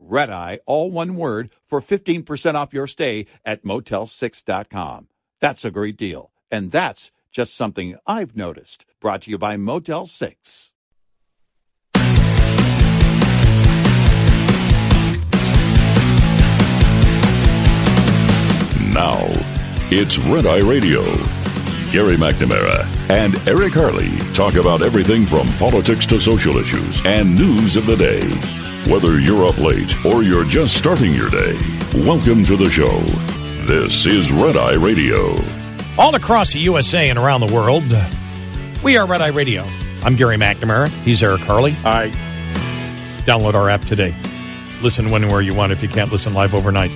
Red Eye, all one word, for 15% off your stay at motel6.com. That's a great deal. And that's just something I've noticed. Brought to you by Motel 6. Now, it's Red Eye Radio. Gary McNamara and Eric Harley talk about everything from politics to social issues and news of the day. Whether you're up late or you're just starting your day, welcome to the show. This is Red Eye Radio. All across the USA and around the world, we are Red Eye Radio. I'm Gary McNamara. He's Eric Harley. Hi. Download our app today. Listen when and where you want if you can't listen live overnight.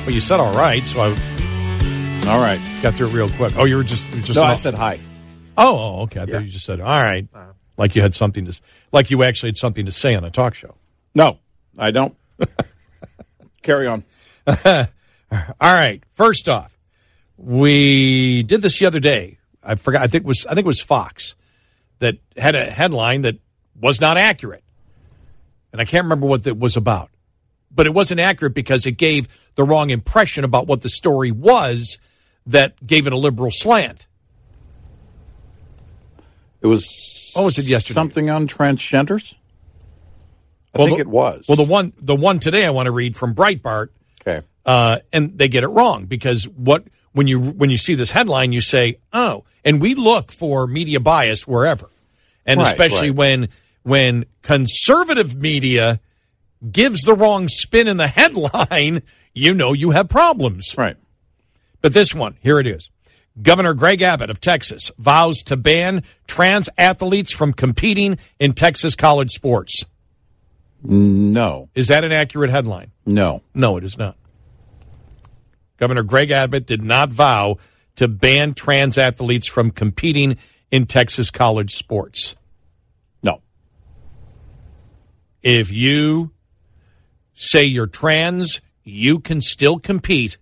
Well, you said all right, so I all right. got through it real quick. Oh, you were just, you were just No, I said hi. Oh, oh, okay. I Yeah. thought you just said all right, uh-huh. Like you had something to, like you actually had something to say on a talk show. No, I don't. Carry on. All right. First off, we did this the other day. I forgot. I think it was I think it was Fox that had a headline that was not accurate, and I can't remember what that was about. But it wasn't accurate because it gave the wrong impression about what the story was. That gave it a liberal slant. It was. What was it yesterday? Something on transgenders. I Well, think the- it was. Well, the one the one today I want to read from Breitbart Okay. uh, and they get it wrong because what when you when you see this headline, you say, "Oh," and we look for media bias wherever, and Right, especially right. when when conservative media gives the wrong spin in the headline, you know you have problems. Right. But this one, here it is. Governor Greg Abbott of Texas vows to ban trans athletes from competing in Texas college sports. No. Is that an accurate headline? No. No, it is not. Governor Greg Abbott did not vow to ban trans athletes from competing in Texas college sports. No. If you say you're trans, you can still compete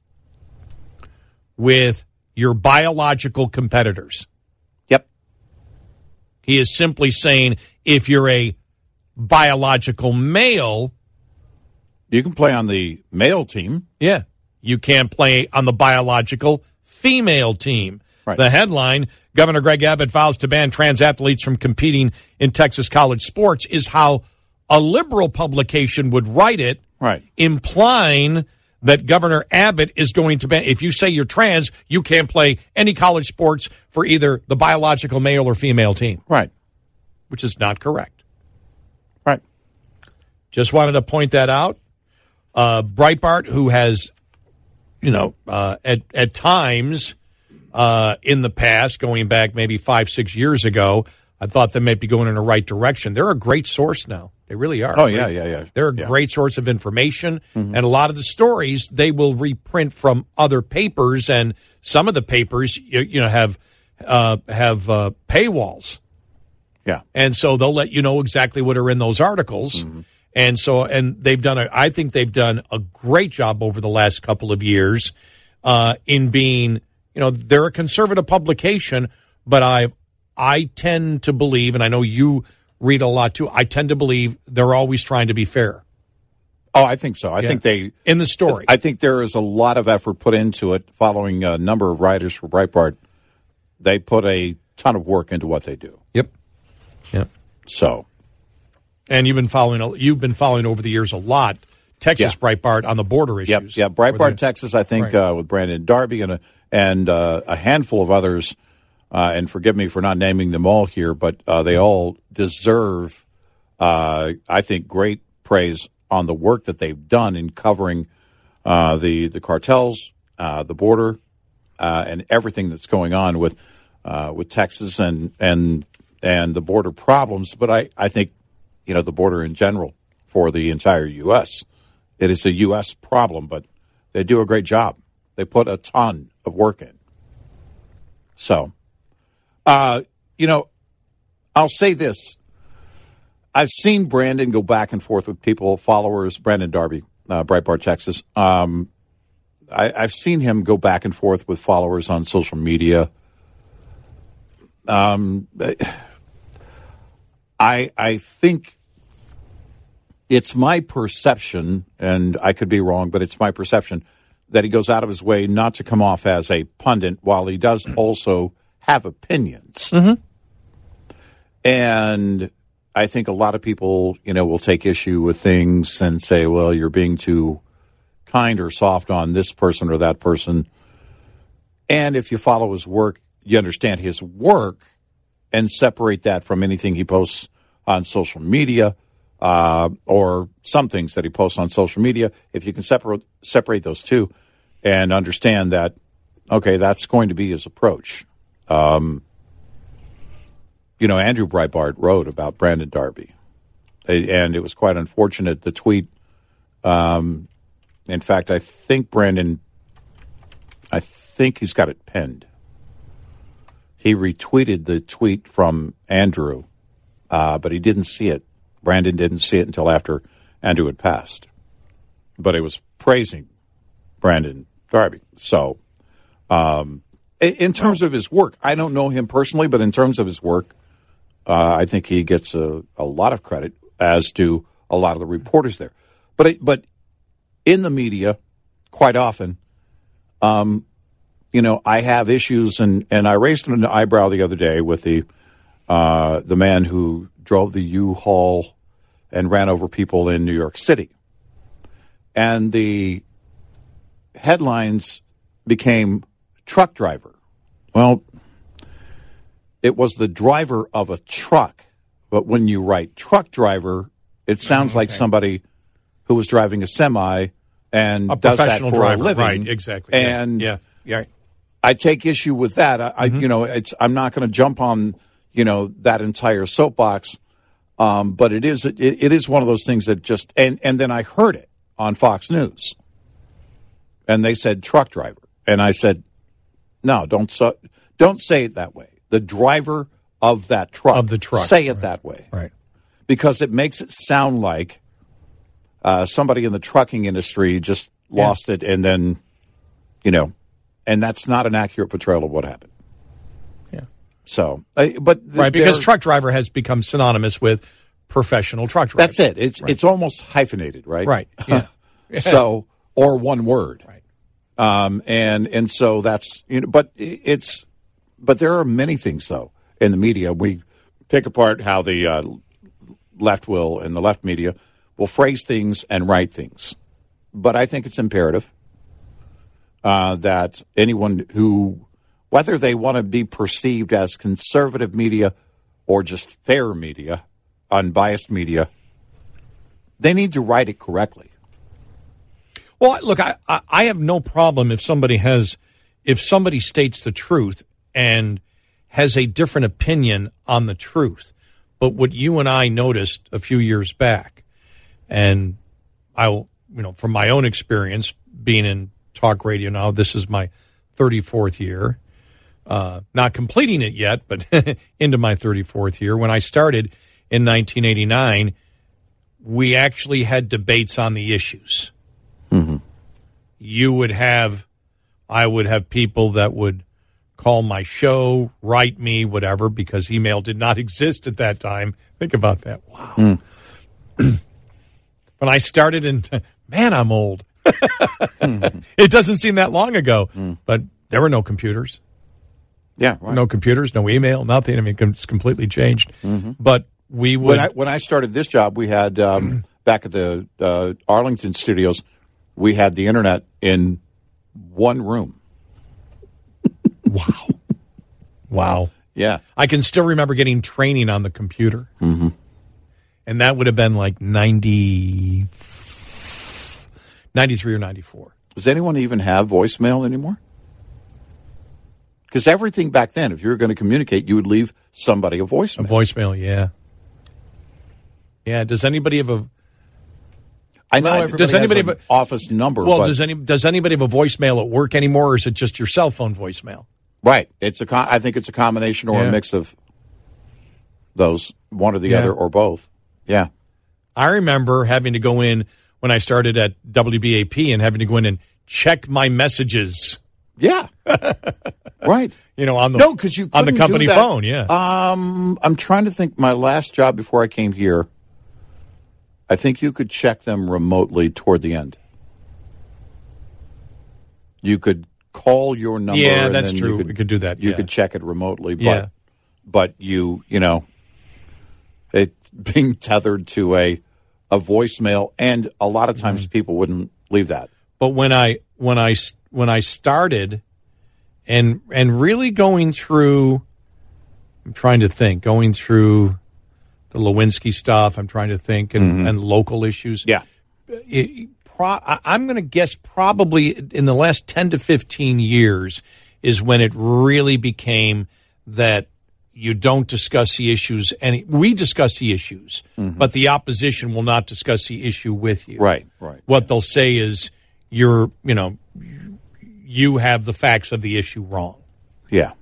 with your biological competitors. Yep. He is simply saying if you're a biological male, You can play on the male team. Yeah. You can't play on the biological female team. Right. The headline Governor Greg Abbott vows to ban trans athletes from competing in Texas college sports is how a liberal publication would write it, Right. implying that Governor Abbott is going to ban. If you say you're trans, you can't play any college sports for either the biological male or female team, Right. which is not correct. Right. Just wanted to point that out. Uh, Breitbart, who has, you know, uh, at at times uh, in the past, going back maybe five six years ago, I thought they might be going in the right direction. They're a great source now. They really are. Oh, yeah, yeah, yeah. They're a Yeah. great source of information, and a lot of the stories they will reprint from other papers, and some of the papers, you, you know, have uh, have uh, paywalls Yeah. and so they'll let you know exactly what are in those articles. And so, and they've done a, I think they've done a great job over the last couple of years uh, in being, you know, they're a conservative publication, but I, I tend to believe, and I know you read a lot too. I tend to believe they're always trying to be fair Oh, I think so. I think they. in the story. I think there is a lot of effort put into it. Following a number of writers for Breitbart, they put a ton of work into what they do. yep. Yep. So And you've been following, you've been following over the years a lot. Texas Yeah. Breitbart on the border issues. Yep, yeah. Breitbart, Texas, I think, Right. uh, with Brandon Darby and a, and uh, a handful of others uh, and forgive me for not naming them all here, but uh, they all deserve, uh, I think, great praise on the work that they've done in covering uh, the the cartels, uh, the border, uh, and everything that's going on with with Texas and and and the border problems. But I, I think, you know, the border in general for the entire U.S. It is a U.S. problem, but they do a great job. They put a ton of work in. So, uh, you know, I'll say this. I've seen Brandon go back and forth with people, followers, Brandon Darby, uh, Breitbart, Texas. Um, I, have seen him go back and forth with followers on social media. Um, I I think it's my perception, and I could be wrong, but it's my perception that he goes out of his way not to come off as a pundit, while he does also have opinions. Mm-hmm. And I think a lot of people, you know, will take issue with things and say, "Well, you're being too kind or soft on this person or that person." And if you follow his work, you understand his work and separate that from anything he posts on social media uh, or some things that he posts on social media. If you can separate separate those two and understand that, okay, that's going to be his approach. Um, you know, Andrew Breitbart wrote about Brandon Darby, and it was quite unfortunate. The tweet, um, in fact, I think Brandon, I think he's got it pinned he retweeted the tweet from Andrew, uh, but he didn't see it. Brandon didn't see it until after Andrew had passed. But it was praising Brandon Darby. So, um, in terms of his work, I don't know him personally, but in terms of his work, uh, I think he gets a, a, lot of credit, as do a lot of the reporters there. But it, but in the media, quite often, um, you know, I have issues, and, and I raised an eyebrow the other day with the uh, the man who drove the U-Haul and ran over people in New York City, and the headlines became truck driver. Well, it was the driver of a truck, but when you write truck driver, it sounds okay. like somebody who was driving a semi and a does that for driver, a living. Right, exactly. And yeah, yeah. I take issue with that. I, mm-hmm. I you know, it's I'm not going to jump on you know that entire soapbox, um, but it is it, it is one of those things that just and and then I heard it on Fox News, and they said truck driver, and I said, no, don't so, don't say it that way. The driver of that truck of the truck, say it right. that way, right? Because it makes it sound like uh, somebody in the trucking industry just yeah. lost it and then you know and that's not an accurate portrayal of what happened. Yeah. So, uh, but th- right because truck driver has become synonymous with professional truck driver. That's it. It's right. it's almost hyphenated, right? Right. Yeah. so, or one word. Um, and and so that's you know, but it's but there are many things though in the media. We pick apart how the uh, left will and the left media will phrase things and write things, but I think it's imperative uh, that anyone who, whether they want to be perceived as conservative media or just fair media, unbiased media, they need to write it correctly. Well, look, I, I have no problem if somebody has, if somebody states the truth and has a different opinion on the truth. But what you and I noticed a few years back, and I will, you know, from my own experience being in talk radio now. This is my 34th year. Uh, not completing it yet, but into my 34th year. When I started in 1989, we actually had debates on the issues. Mm-hmm. You would have, I would have people that would call my show, write me, whatever, because email did not exist at that time. Think about that. Wow. Mm. when I started in, man, I'm old. It doesn't seem that long ago, mm. but there were no computers. Yeah, right. no computers, no email, nothing. I mean, it's completely changed. Mm-hmm. But we would. When I, when I started this job, we had um, back at the uh, Arlington studios, we had the internet in one room. wow. Wow. Yeah. I can still remember getting training on the computer. Mm-hmm. And that would have been like 90, 93 or 94. Does anyone even have voicemail anymore? Because everything back then, if you were going to communicate, you would leave somebody a voicemail. A voicemail. voicemail, yeah. Yeah. Does anybody have a I know does anybody has an have office number. well? Does any does anybody have a voicemail at work anymore, or is it just your cell phone voicemail? right? It's a. Con- I think it's a combination or Yeah. a mix of those, one or the Yeah. other, or both. Yeah. I remember having to go in when I started at WBAP and having to go in and check my messages. Yeah. right. You know, on the No, because you on the company phone. Yeah. Um, I'm trying to think. My last job before I came here, I think you could check them remotely toward the end. You could call your number. Yeah, and that's true. You could, We could do that, You yeah. could check it remotely, but Yeah. but you you know, it being tethered to a a voicemail, and a lot of times Mm-hmm. people wouldn't leave that. but when I when I when I started and and really going through I'm trying to think going through the Lewinsky stuff I'm trying to think and, mm-hmm. and local issues Yeah. it, pro, I'm going to guess probably in the last 10 to 15 years is when it really became that you don't discuss the issues and we discuss the issues mm-hmm. but the opposition will not discuss the issue with you Right. Right. what they'll say is you're you know you have the facts of the issue wrong Yeah.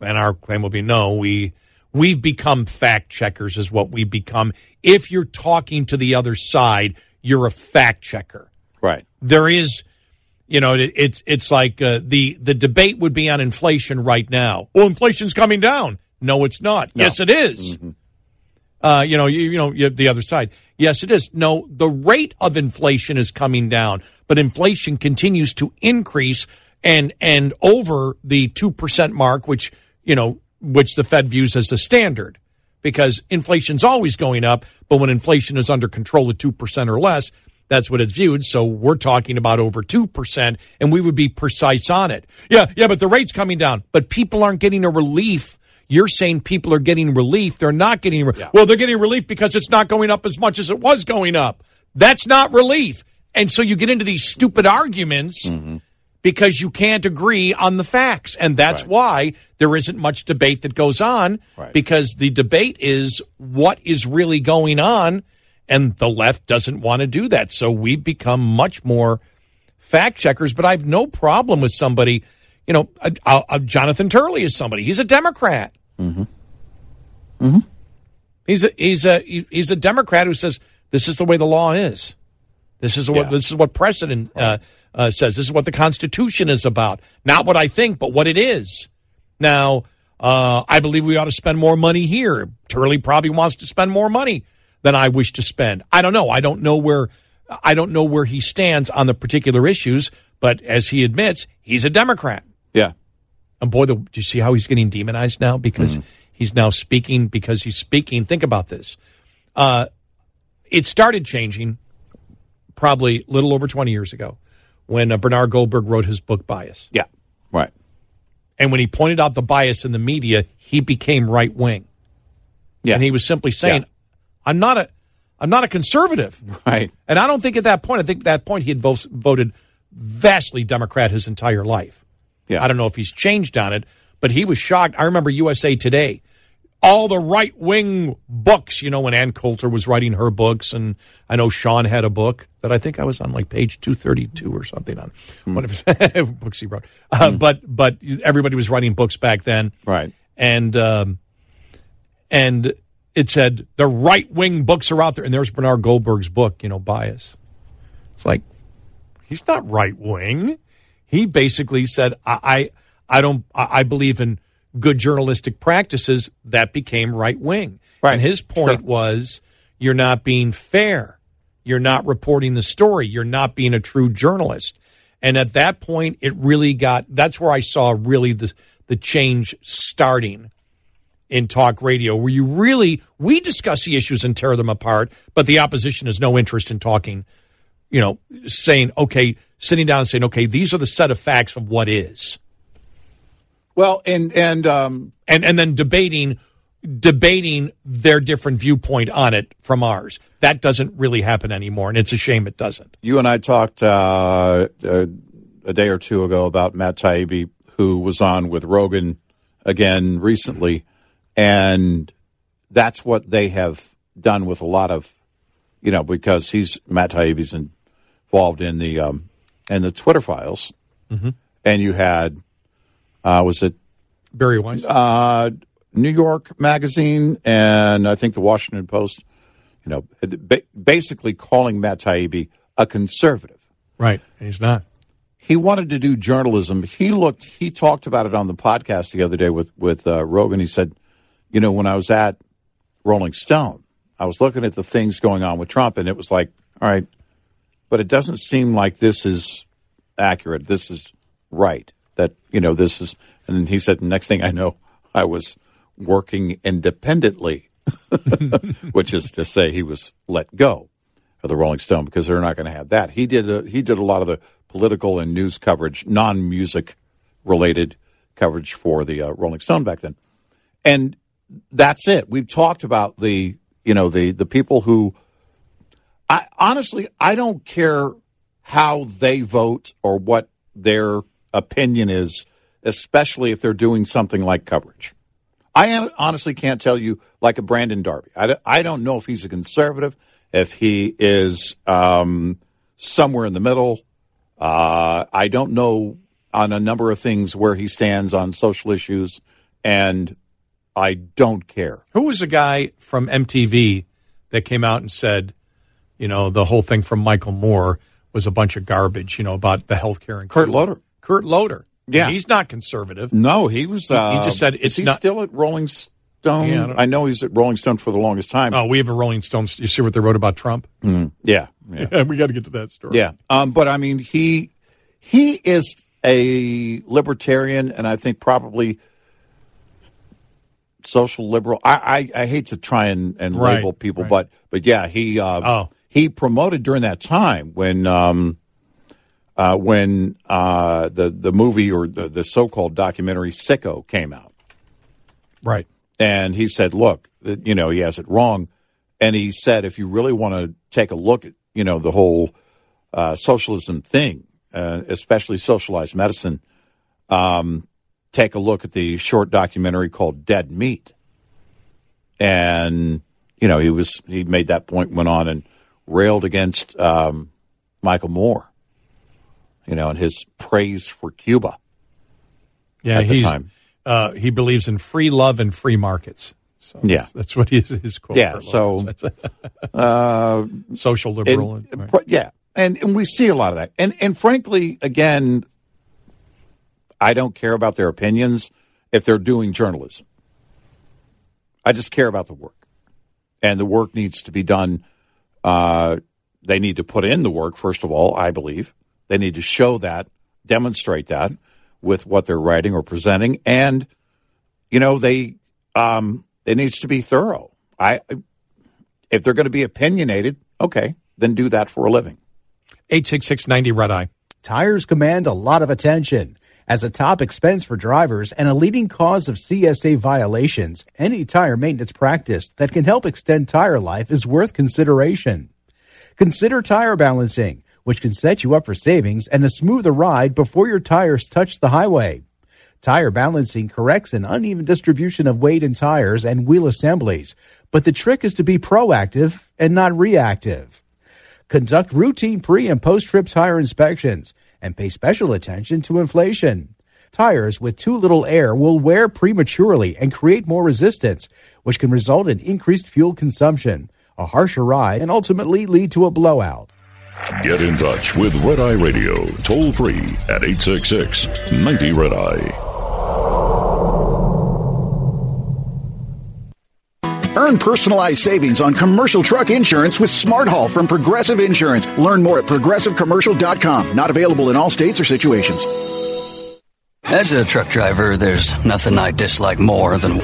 and our claim will be no we we've become fact checkers is what we become. If you're talking to the other side you're a fact checker. Right. there is you know it, it's it's like uh, the the debate would be on inflation right now. Well inflation's coming down. No it's not. Yes it is. Uh, you know you, you know you the other side. Yes it is. No the rate of inflation is coming down but inflation continues to increase and and over the 2% mark which you know which the fed views as the standard because inflation's always going up but when inflation is under control at 2% or less that's what it's viewed. So we're talking about over 2% and we would be precise on it. Yeah yeah but the rate's coming down but people aren't getting a relief. You're saying people are getting relief. They're not getting re- well they're getting relief because it's not going up as much as it was going up. That's not relief. And so you get into these stupid arguments mm-hmm. Because you can't agree on the facts. And that's Right. why there isn't much debate that goes on Right. because the debate is what is really going on. And the left doesn't want to do that. So we've become much more fact checkers. But I have no problem with somebody, you know, uh, uh, Jonathan Turley is somebody. He's a Democrat. Mm-hmm. Mm-hmm. He's a he's a he's a Democrat who says this is the way the law is. This is what Yeah. this is what precedent uh, uh, says. This is what the Constitution is about. Not what I think, but what it is. Now, uh, I believe we ought to spend more money here. Turley probably wants to spend more money than I wish to spend. I don't know. I don't know where I don't know where he stands on the particular issues. But as he admits, he's a Democrat. Yeah. And boy, the, do you see how he's getting demonized now because he's now speaking because he's speaking. Think about this. Uh, it started changing probably a little over 20 years ago when uh, Bernard Goldberg wrote his book Bias. Yeah. Right. And when he pointed out the bias in the media, he became right wing. Yeah. And he was simply saying, Yeah. I'm not a I'm not a conservative. Right. And I don't think at that point, I think at that point he had vo- voted vastly Democrat his entire life. Yeah. I don't know if he's changed on it, but he was shocked. I remember USA Today, all the right wing books, you know, when Ann Coulter was writing her books, and I know Sean had a book that I think I was on like page 232 or something on one of his books he wrote. Uh, but, but everybody was writing books back then. Right. And, um, and it said the right wing books are out there. And there's Bernard Goldberg's book, you know, Bias. It's like, he's not right wing. He basically said, I, I, I don't, I, I believe in good journalistic practices. That became right wing. Right. And his point Sure. was, you're not being fair. You're not reporting the story. You're not being a true journalist. And at that point, it really got, that's where I saw really the, the change starting in talk radio, where you really, we discuss the issues and tear them apart, but the opposition has no interest in talking, you know, saying, okay, sitting down and saying, okay, these are the set of facts of what is. Well, and and um, and and then debating debating their different viewpoint on it from ours. That doesn't really happen anymore, and it's a shame it doesn't. You and I talked uh, uh, a day or two ago about Matt Taibbi, who was on with Rogan again recently, and that's what they have done with a lot of, you know, because he's Matt Taibbi's involved in the um, in the Twitter files, mm-hmm. and you had uh, was it Bari Weiss? Uh, New York Magazine and I think the Washington Post, you know, basically calling Matt Taibbi a conservative. Right, he's not. He wanted to do journalism. He looked. He talked about it on the podcast the other day with with uh, Rogan. He said, you know, when I was at Rolling Stone, I was looking at the things going on with Trump, and it was like, all right, but it doesn't seem like this is accurate. This is right. That you know, this is. And then he said, next thing I know, I was working independently, which is to say he was let go of the Rolling Stone because they're not going to have that. He did a, he did a lot of the political and news coverage, non music related coverage for the uh, Rolling Stone back then, and that's it. We've talked about the you know the the people who. I honestly I don't care how they vote or what their opinion is, especially if they're doing something like coverage. I honestly can't tell you like a Brandon Darby. I, I don't know if he's a conservative, if he is um, somewhere in the middle. Uh, I don't know on a number of things where he stands on social issues, and I don't care. Who was the guy from MTV that came out and said, you know, the whole thing from Michael Moore was a bunch of garbage, you know, about the health care and Kurt Loder. Kurt Loder. Yeah, he's not conservative. No, he was. Uh, he just said it's is not still at Rolling Stone. Yeah, I, I, know he's at Rolling Stone for the longest time. Oh, we have a Rolling Stone. You see what they wrote about Trump? Mm, yeah, yeah. we got to get to that story. Yeah, um, but I mean, he he is a libertarian, and I think probably social liberal. I I, I hate to try and, and right, label people, right. but but yeah, he uh, oh. he promoted during that time when. Um, uh, when uh, the the movie or the, the so-called documentary Sicko came out. Right. And he said, "Look, you know, he has it wrong." And he said, "If you really want to take a look at, you know, the whole uh, socialism thing, uh, especially socialized medicine, um, take a look at the short documentary called Dead Meat." And you know, he was he made that point, went on and railed against um, Michael Moore you know, and his praise for Cuba. Yeah, he's uh, he believes in free love and free markets. So yeah, that's, that's what his, his quote. Yeah, so uh, social liberal. And, right. Yeah, and and we see a lot of that. And and frankly, again, I don't care about their opinions if they're doing journalism. I just care about the work, and the work needs to be done. Uh, they need to put in the work first of all. I believe they need to show that, demonstrate that with what they're writing or presenting, and you know they um, it needs to be thorough. I if they're going to be opinionated, okay, then do that for a living. Eight six six ninety red eye. Tires command a lot of attention. As a top expense for drivers and a leading cause of CSA violations, any tire maintenance practice that can help extend tire life is worth consideration. Consider tire balancing which can set you up for savings and a smoother ride before your tires touch the highway. Tire balancing corrects an uneven distribution of weight in tires and wheel assemblies, but the trick is to be proactive and not reactive. Conduct routine pre and post trip tire inspections and pay special attention to inflation. Tires with too little air will wear prematurely and create more resistance, which can result in increased fuel consumption, a harsher ride, and ultimately lead to a blowout. Get in touch with Red Eye Radio, toll free at 866 90 Red Eye. Earn personalized savings on commercial truck insurance with Smart Haul from Progressive Insurance. Learn more at progressivecommercial.com. Not available in all states or situations. As a truck driver, there's nothing I dislike more than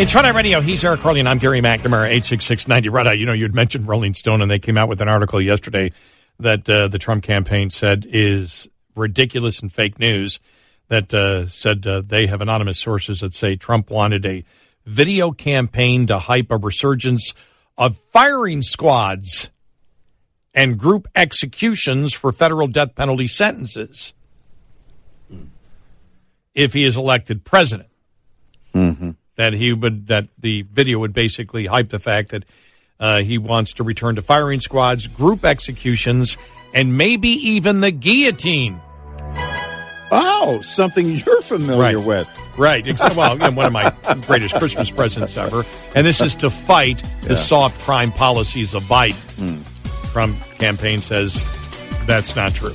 It's Red Eye Radio. He's Eric Harley, and I'm Gary McNamara, 86690 Red Eye. You know, you'd mentioned Rolling Stone, and they came out with an article yesterday that uh, the Trump campaign said is ridiculous and fake news. That uh, said uh, they have anonymous sources that say Trump wanted a video campaign to hype a resurgence of firing squads and group executions for federal death penalty sentences if he is elected president. Mm-hmm. That he would that the video would basically hype the fact that uh, he wants to return to firing squads, group executions, and maybe even the guillotine. Oh, something you're familiar Right. with. Right. Well, know, one of my greatest Christmas presents ever. And this is to fight the soft crime policies of Biden. Trump campaign says that's not true.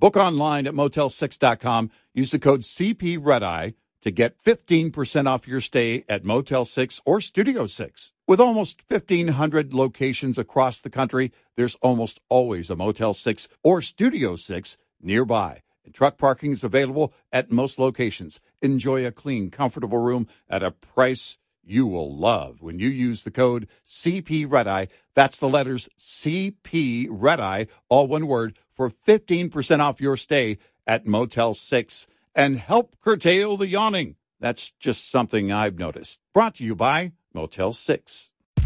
Book online at motel6.com. Use the code CP Red to get 15% off your stay at Motel 6 or Studio 6. With almost 1,500 locations across the country, there's almost always a Motel 6 or Studio 6 nearby. And truck parking is available at most locations. Enjoy a clean, comfortable room at a price you will love when you use the code CP Red Eye. That's the letters CP Red Eye, all one word, for 15% off your stay at Motel 6 and help curtail the yawning. That's just something I've noticed. Brought to you by Motel 6.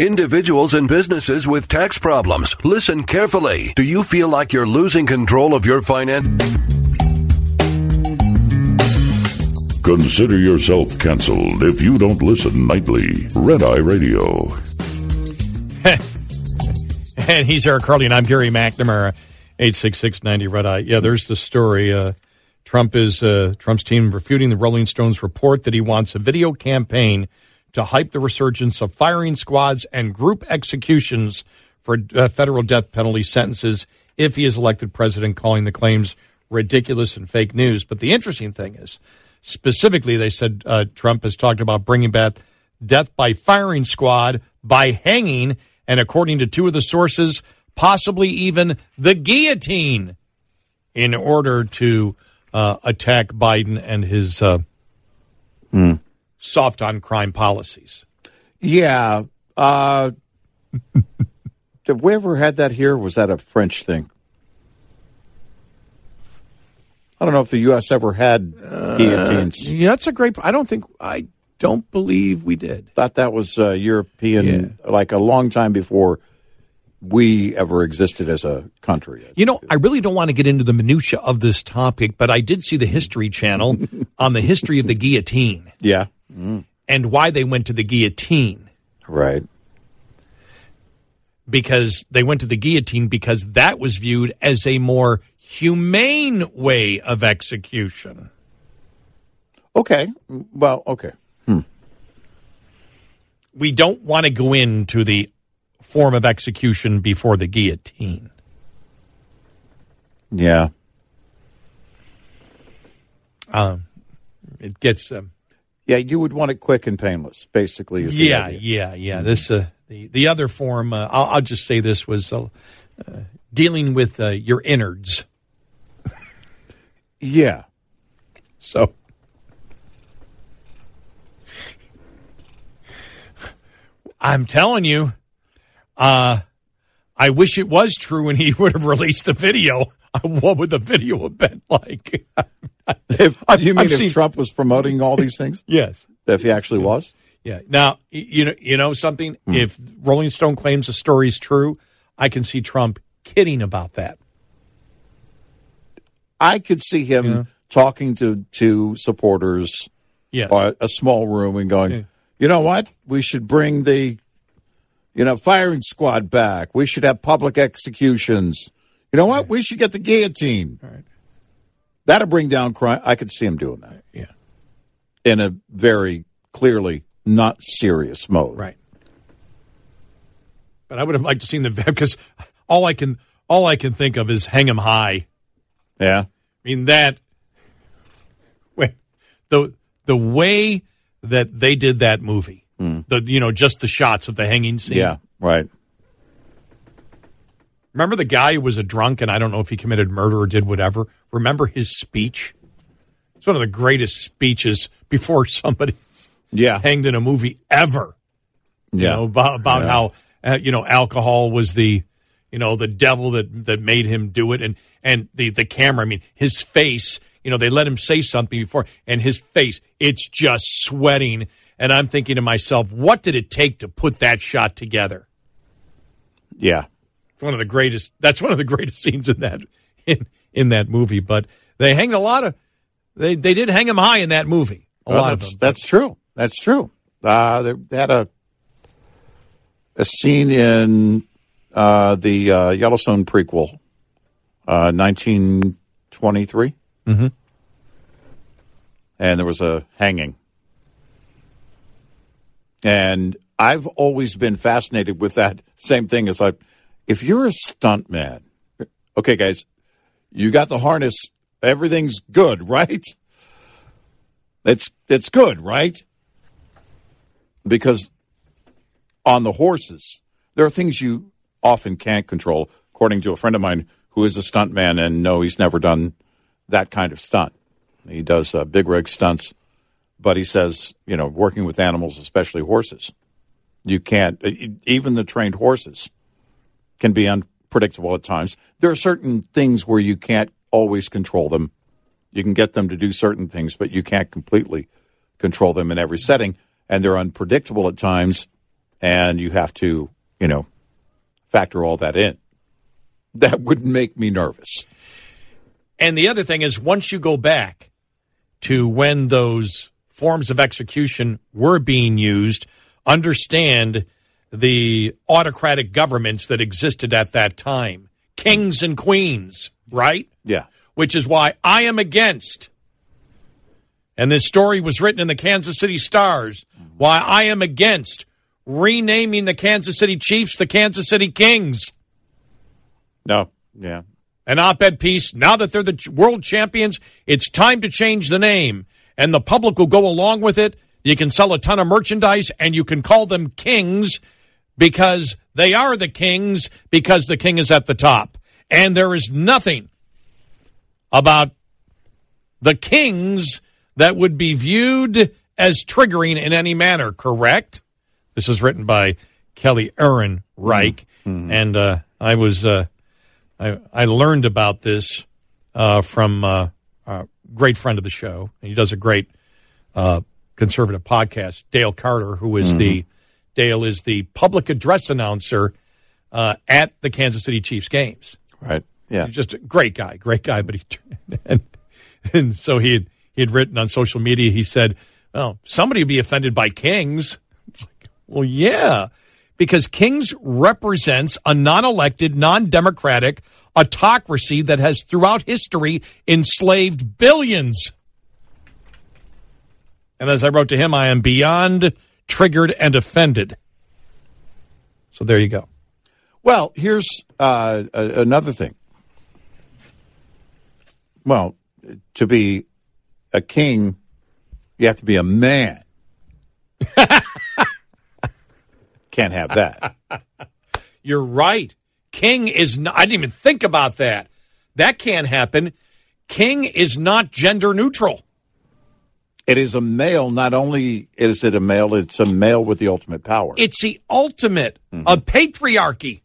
Individuals and businesses with tax problems. Listen carefully. Do you feel like you're losing control of your finance? Consider yourself canceled if you don't listen nightly. Red Eye Radio. And he's Eric Harley, and I'm Gary McNamara, 86690 Red Eye. Yeah, there's the story. Uh, Trump is uh, Trump's team refuting the Rolling Stones report that he wants a video campaign to hype the resurgence of firing squads and group executions for uh, federal death penalty sentences if he is elected president, calling the claims ridiculous and fake news. But the interesting thing is, specifically, they said uh, Trump has talked about bringing back death by firing squad, by hanging, and according to two of the sources, possibly even the guillotine in order to uh, attack Biden and his uh, soft on crime policies. Yeah. Uh, have we ever had that here? Was that a French thing? I don't know if the U.S. ever had guillotines. Yeah, that's a great. I don't think I don't believe we did. Thought that was uh, European, like a long time before we ever existed as a country. You know, I really don't want to get into the minutia of this topic, but I did see the History Channel on the history of the guillotine Yeah. And why they went to the guillotine. Right. Because they went to the guillotine because that was viewed as a more humane way of execution. Okay. Well, okay. We don't want to go into the form of execution before the guillotine. Yeah. It gets um, Yeah, you would want it quick and painless, basically. Yeah, yeah, yeah. This uh, the the other form. Uh, I'll, I'll just say this was uh, uh, dealing with uh, your innards. Yeah. So I'm telling you, uh, I wish it was true and he would have released the video. What would the video have been like? If, I've- you mean I've if seen- Trump was promoting all these things? yes. if he actually was? Yeah. Now, you know, you know something? Hmm. If Rolling Stone claims the story is true, I can see Trump kidding about that. I could see him talking to, to supporters Yeah. or a small room and going, you know what? We should bring the, you know, firing squad back. We should have public executions. You know what? We should get the guillotine. That'll bring down crime. I could see him doing that Yeah. in a very clearly not serious mode. Right. But I would have liked to seen the because all I can all I can think of is hang him high. Yeah. I mean that when the the way that they did that movie, hmm. the you know just the shots of the hanging scene. Yeah. Right. Remember the guy who was a drunk and I don't know if he committed murder or did whatever. Remember his speech? It's one of the greatest speeches before somebody Yeah. hanged in a movie ever. You Yeah. know about, about Yeah. how uh, you know alcohol was the you know the devil that that made him do it and and the the camera. I mean his face. You know they let him say something before and his face it's just sweating. And I'm thinking to myself, what did it take to put that shot together? Yeah. One of the greatest. That's one of the greatest scenes in that in in that movie. But they hanged a lot of. They they did hang him high in that movie. A Well, lot of that's, them. That's true. That's true. Uh, they had a a scene in uh, the uh, Yellowstone prequel, uh, 1923. Mm-hmm. And there was a hanging. And I've always been fascinated with that same thing. As like, if you're a stuntman, okay, guys, you got the harness, everything's good, right? It's it's good, right? Because on the horses, there are things you often can't control. According to a friend of mine who is a stuntman, and no, he's never done that kind of stunt. He does uh, big rig stunts, but he says, you know, working with animals, especially horses, you can't. Even the trained horses can be unpredictable at times. There are certain things where you can't always control them. You can get them to do certain things, but you can't completely control them in every setting. And they're unpredictable at times, and you have to, you know, factor all that in. That would make me nervous. And the other thing is, once you go back to when those forms of execution were being used, understand the autocratic governments that existed at that time, kings and queens, right? Yeah. Which is why I am against. And this story was written in the Kansas City Stars. Why I am against renaming the Kansas City Chiefs the Kansas City Kings No. Yeah. an op-ed piece. Now that they're the world champions, it's time to change the name, and the public will go along with it. You can sell a ton of merchandise, and you can call them kings because they are the kings because the king is at the top, and there is nothing about the kings that would be viewed as triggering in any manner. Correct? This is written by Kelly Aaron Reich, and uh, I was. Uh, I, I learned about this uh, from uh, a great friend of the show. He does a great uh, conservative podcast, Dale Carter, who is the Dale is the public address announcer uh, at the Kansas City Chiefs games. Right. Yeah. He's just a great guy, great guy. But he and, and so he had he had written on social media. He said, "Well, somebody would be offended by kings." It's like, well, yeah, because kings represents a non-elected, non-democratic autocracy that has throughout history enslaved billions. And as I wrote to him, I am beyond triggered and offended. So there you go. Well, here's uh, a- another thing. Well, to be a king, you have to be a man. Can't have that. You're right. King is not, I didn't even think about that. That can't happen. King is not gender neutral. It is a male. Not only is it a male, it's a male with the ultimate power. It's the ultimate of patriarchy.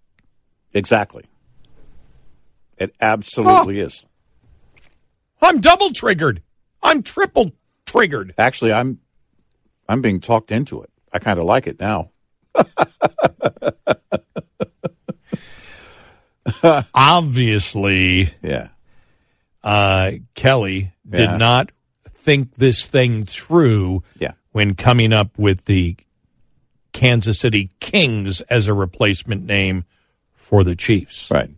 Exactly. It absolutely is. I'm double triggered. I'm triple triggered. Actually, I'm I'm being talked into it. I kind of like it now. Obviously, Yeah. uh, Kelly did Yeah. not think this thing through Yeah. when coming up with the Kansas City Kings as a replacement name for the Chiefs. Right.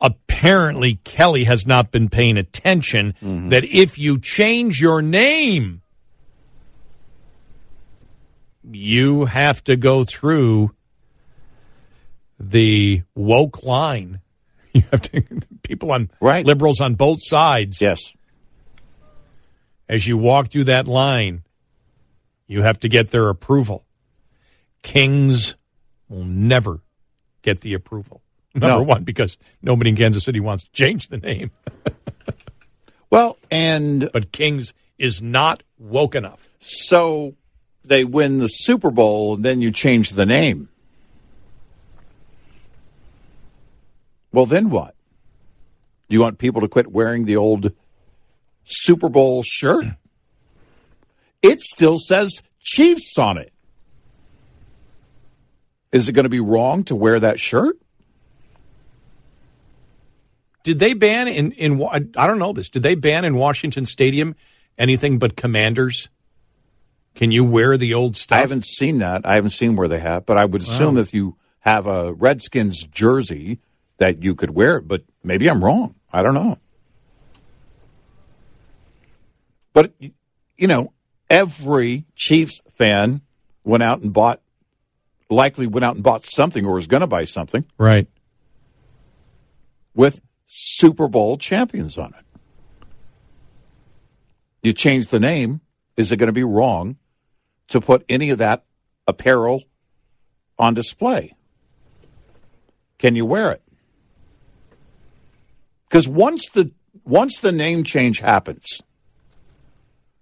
Apparently, Kelly has not been paying attention mm-hmm. that if you change your name, you have to go through the woke line. You have to people on Right. liberals on both sides. Yes. As you walk through that line, you have to get their approval. Kings will never get the approval. Number No. one, because nobody in Kansas City wants to change the name. Well, and But Kings is not woke enough. so they win the Super Bowl, and then you change the name. Well, then what? Do you want people to quit wearing the old Super Bowl shirt? It still says Chiefs on it. Is it going to be wrong to wear that shirt? Did they ban in in I don't know this. Did they ban in Washington Stadium anything but Commanders? Can you wear the old stuff? I haven't seen that. I haven't seen where they have, but I would assume if you have a Redskins jersey that you could wear it, but maybe I'm wrong. I don't know. But, you know, every Chiefs fan went out and bought, likely went out and bought something or was going to buy something right. with Super Bowl champions on it. You change the name. Is it going to be wrong to put any of that apparel on display? Can you wear it? Because once the once the name change happens,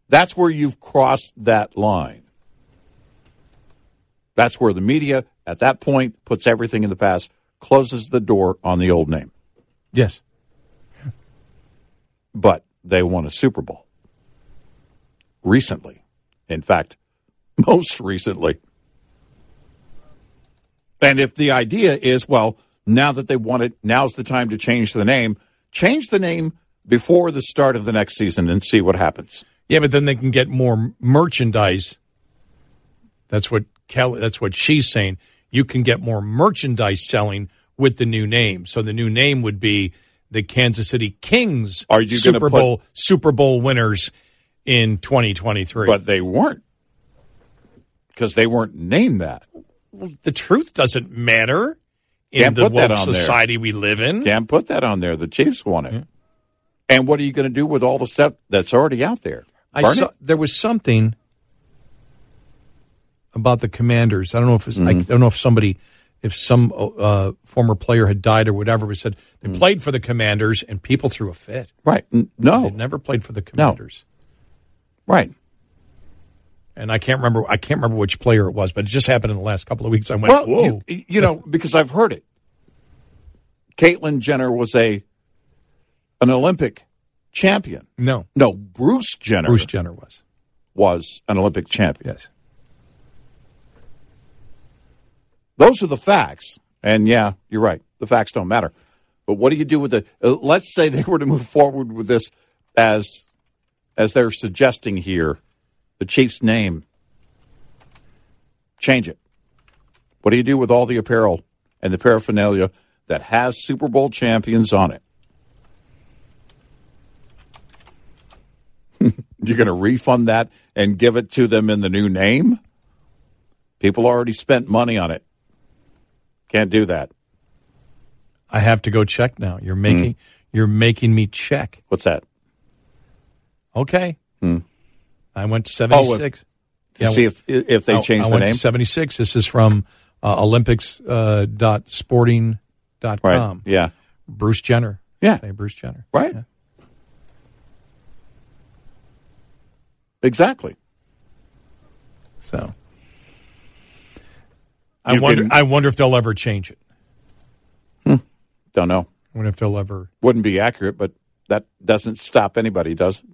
that's where you've crossed that line. That's where the media at that point puts everything in the past, closes the door on the old name. Yes. but they won a Super Bowl recently. In fact, most recently. And if the idea is, well, now that they won it, now's the time to change the name, change the name before the start of the next season and see what happens. Yeah, but then they can get more merchandise. That's what Kelly. That's what she's saying. You can get more merchandise selling with the new name. So the new name would be the Kansas City Kings. Are you Super put- Bowl Super Bowl winners in 2023? But they weren't because they weren't named that. the truth doesn't matter in Can't the put that woke on there. society we live in. Can't put that on there. The Chiefs won it. And what are you going to do with all the stuff that's already out there? I Burn saw it? there was something about the Commanders. I don't know if it's, I Mm-hmm. don't know if somebody, if some uh, former player had died or whatever, but said they Mm. played for the Commanders and people threw a fit. Right. N- No. They never played for the Commanders. Right. And I can't remember. I can't remember which player it was, but it just happened in the last couple of weeks. I went, Well, whoa. you, you know, because I've heard it. Caitlyn Jenner was a an Olympic champion. no, No, Bruce Jenner Bruce Jenner was. was an Olympic champion. Yes. Those are the facts. And yeah, you're right. The facts don't matter. But what do you do with the? Uh, let's say they were to move forward with this as as they're suggesting here, the Chiefs' name. Change it. What do you do with all the apparel and the paraphernalia that has Super Bowl champions on it? You're going to refund that and give it to them in the new name? People already spent money on it. Can't do that. I have to go check now. You're making Hmm. you're making me check. What's that? Okay. I went to Hmm. Oh, 76. To see if if they I- change I the went name. To 76. This is from uh, Olympics uh, dot sporting dot right. com. Yeah. Bruce Jenner. Yeah. Hey, Bruce Jenner. Right. Yeah. Exactly. So I You wonder. I wonder if they'll ever change it. Don't know. I wonder if they'll ever. Wouldn't be accurate, but that doesn't stop anybody, does it?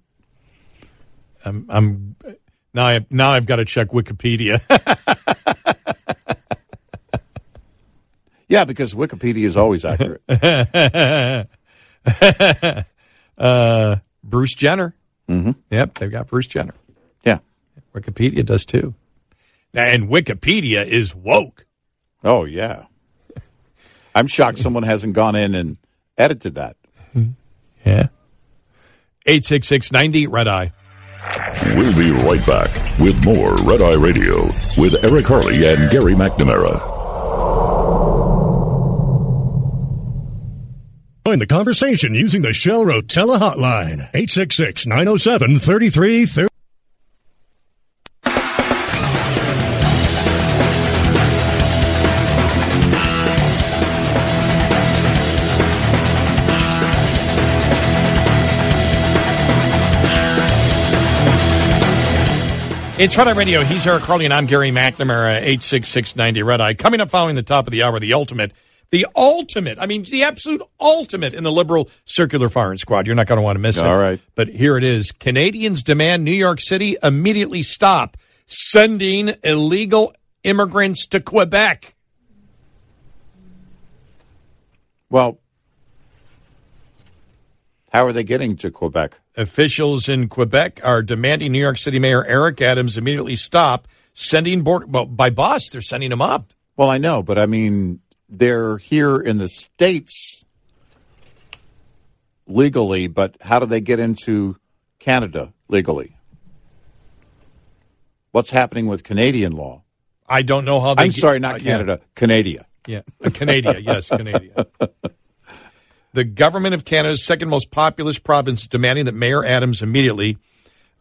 I'm. I'm now. I now I've got to check Wikipedia. Yeah, because Wikipedia is always accurate. uh, Bruce Jenner. mm-hmm. Yep, they've got Bruce Jenner. Yeah. Wikipedia does too. And Wikipedia is woke. Oh yeah. I'm shocked someone hasn't gone in and edited that. Yeah. 866 Red Eye. We'll be right back with more Red Eye Radio with Eric Harley and Gary McNamara. Join the conversation using the Shell Rotella hotline. 866 907 3330. It's Red Eye Radio. He's Eric Harley, and I'm Gary McNamara, 86690 Red Eye. Coming up following the top of the hour, the ultimate, the ultimate, I mean, the absolute ultimate in the liberal circular firing squad. You're not going to want to miss it. All right. But here it is. Canadians demand New York City immediately stop sending illegal immigrants to Quebec. Well, how are they getting to Quebec? Officials in Quebec are demanding New York City Mayor Eric Adams immediately stop sending border, well, by bus, they're sending them up. Well, I know, but I mean, they're here in the States legally, but how do they get into Canada legally? What's happening with Canadian law? I don't know how they I'm get- sorry, not uh, yeah. Canada, Canada. Yeah, uh, Canada. yes, Canada. The government of Canada's second most populous province is demanding that Mayor Adams immediately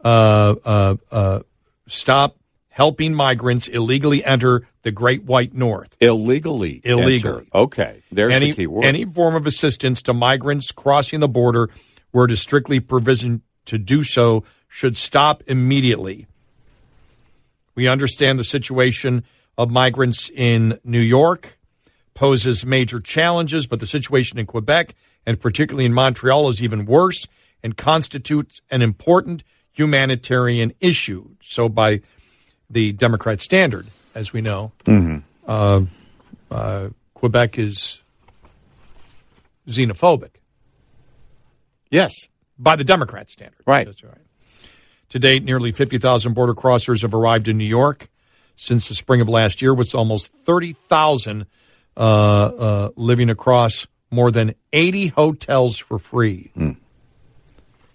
uh, uh, uh, stop helping migrants illegally enter the Great White North. Illegally. Illegally. enter. Okay, there's any, the key word. Any form of assistance to migrants crossing the border where it is strictly provisioned to do so should stop immediately. We understand the situation of migrants in New York poses major challenges, but the situation in Quebec and particularly in Montreal is even worse and constitutes an important humanitarian issue. So, by the Democrat standard, as we know, uh, uh, Quebec is xenophobic yes, by the Democrat standard. Right. That's right. To date, nearly 50,000 border crossers have arrived in New York since the spring of last year, with almost 30,000 uh, uh, Uh, uh, living across more than 80 hotels for free. Hmm.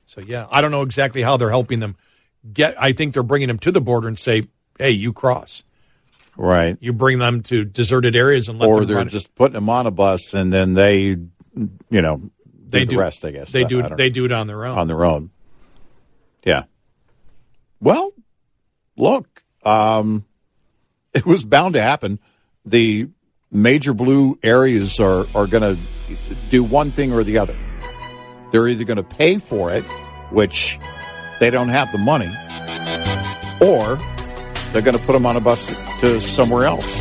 So, yeah, I don't know exactly how they're helping them get. I think they're bringing them to the border and say, hey, you cross. right. You bring them to deserted areas and let Or them they're just putting them on a bus and then they, you know, do they the do rest. I guess they do. I They know. do it on their own. on their own. Yeah. Well, look, um, it was bound to happen. The major blue areas are, are going to do one thing or the other. They're either going to pay for it, which they don't have the money, or they're going to put them on a bus to somewhere else.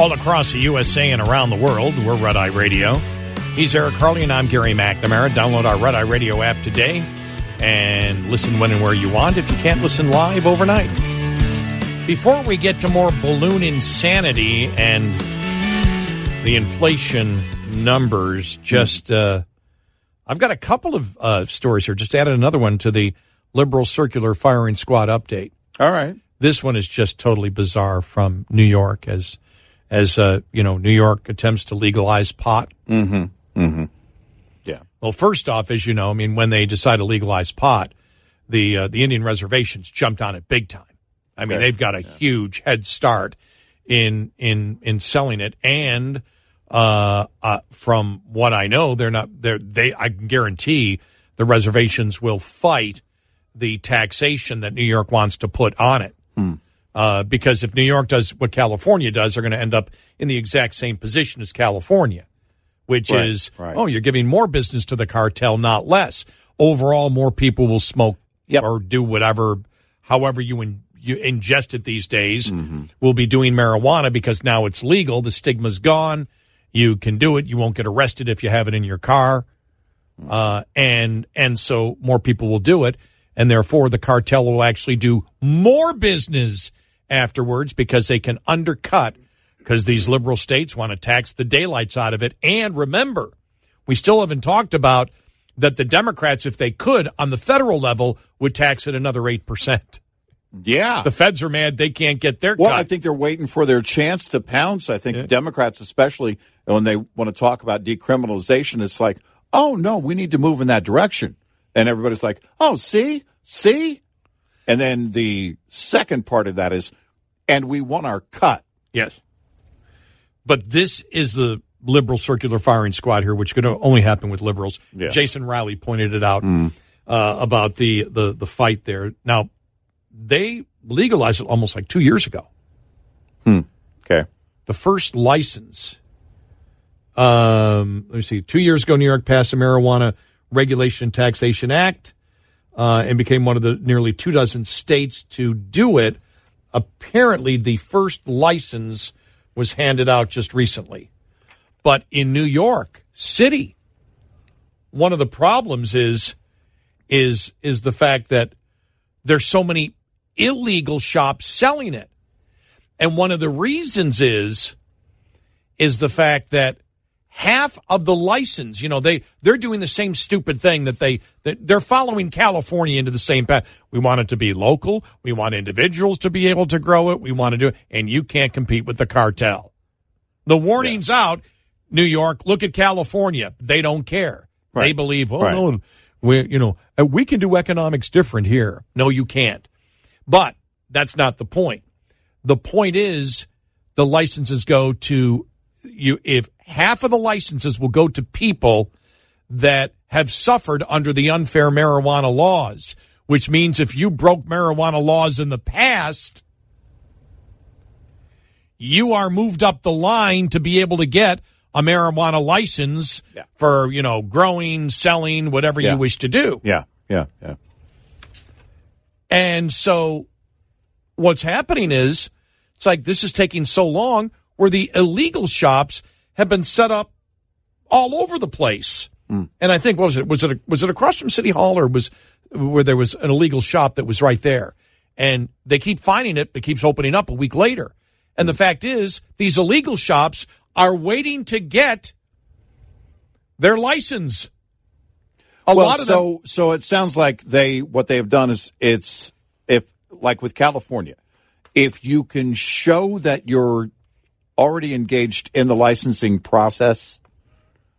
All across the USA and around the world. We're Red Eye Radio. He's Eric Harley, and I'm Gary McNamara. Download our Red Eye Radio app today and listen when and where you want if you can't listen live overnight. Before we get to more balloon insanity and the inflation numbers, just uh, I've got a couple of uh, stories here. Just added another one to the Liberal Circular Firing Squad update. All right. This one is just totally bizarre from New York, as as uh, you know New York attempts to legalize pot. Mm-hmm. Mm-hmm. Yeah. Well, first off, as you know, I mean, when they decide to legalize pot, the uh, the Indian reservations jumped on it big time. I mean, Okay. they've got a huge head start in in in selling it, and uh, uh, from what I know, they're not they're they. I can guarantee the reservations will fight the taxation that New York wants to put on it. Uh, because if New York does what California does, they're going to end up in the exact same position as California, which Right, is, right. oh, you're giving more business to the cartel, not less. Overall, more people will smoke or do whatever, however you, in, you ingest it these days, will be doing marijuana because now it's legal. The stigma's gone. You can do it. You won't get arrested if you have it in your car. Uh, and and so more people will do it, and therefore the cartel will actually do more business afterwards because they can undercut because these liberal states want to tax the daylights out of it. And remember, we still haven't talked about that the Democrats, if they could, on the federal level, would tax it another eight percent. Yeah. The feds are mad they can't get their Well, cut. I think they're waiting for their chance to pounce. I think Democrats, especially when they want to talk about decriminalization, it's like, oh no, we need to move in that direction, and everybody's like, oh, see, see, and then the second part of that is, and we want our cut. Yes. But this is the liberal circular firing squad here, which could only happen with liberals. Yeah. Jason Riley pointed it out uh, about the, the, the fight there. Now, they legalized it almost like two years ago. Hmm. Okay. The first license, um, let me see, two years ago, New York passed the Marijuana Regulation and Taxation Act uh, and became one of the nearly two dozen states to do it. Apparently, the first license was handed out just recently. But in New York City, one of the problems is is is the fact that there's so many illegal shops selling it. And one of the reasons is is the fact that half of the license, you know, they they're doing the same stupid thing that they that they're following California into the same path. We want it to be local. We want individuals to be able to grow it. We want to do it, and you can't compete with the cartel. The warning's out. New York, look at California. They don't care. They believe, oh Right. no, we you know uh, we can do economics different here. No, you can't. But that's not the point. The point is the licenses go to you if half of the licenses will go to people that have suffered under the unfair marijuana laws, which means if you broke marijuana laws in the past, you are moved up the line to be able to get a marijuana license Yeah. for, you know, growing, selling, whatever Yeah. you wish to do. Yeah. Yeah. Yeah. And so what's happening is it's like this is taking so long where the illegal shops have been set up all over the place. Hmm. And I think what was it? Was it was it across from City Hall or was where there was an illegal shop that was right there? And they keep finding it, but keeps opening up a week later. And the hmm. fact is, these illegal shops are waiting to get their license. A well, lot of so them. so it sounds like they what they have done is it's if like with California, if you can show that you're already engaged in the licensing process,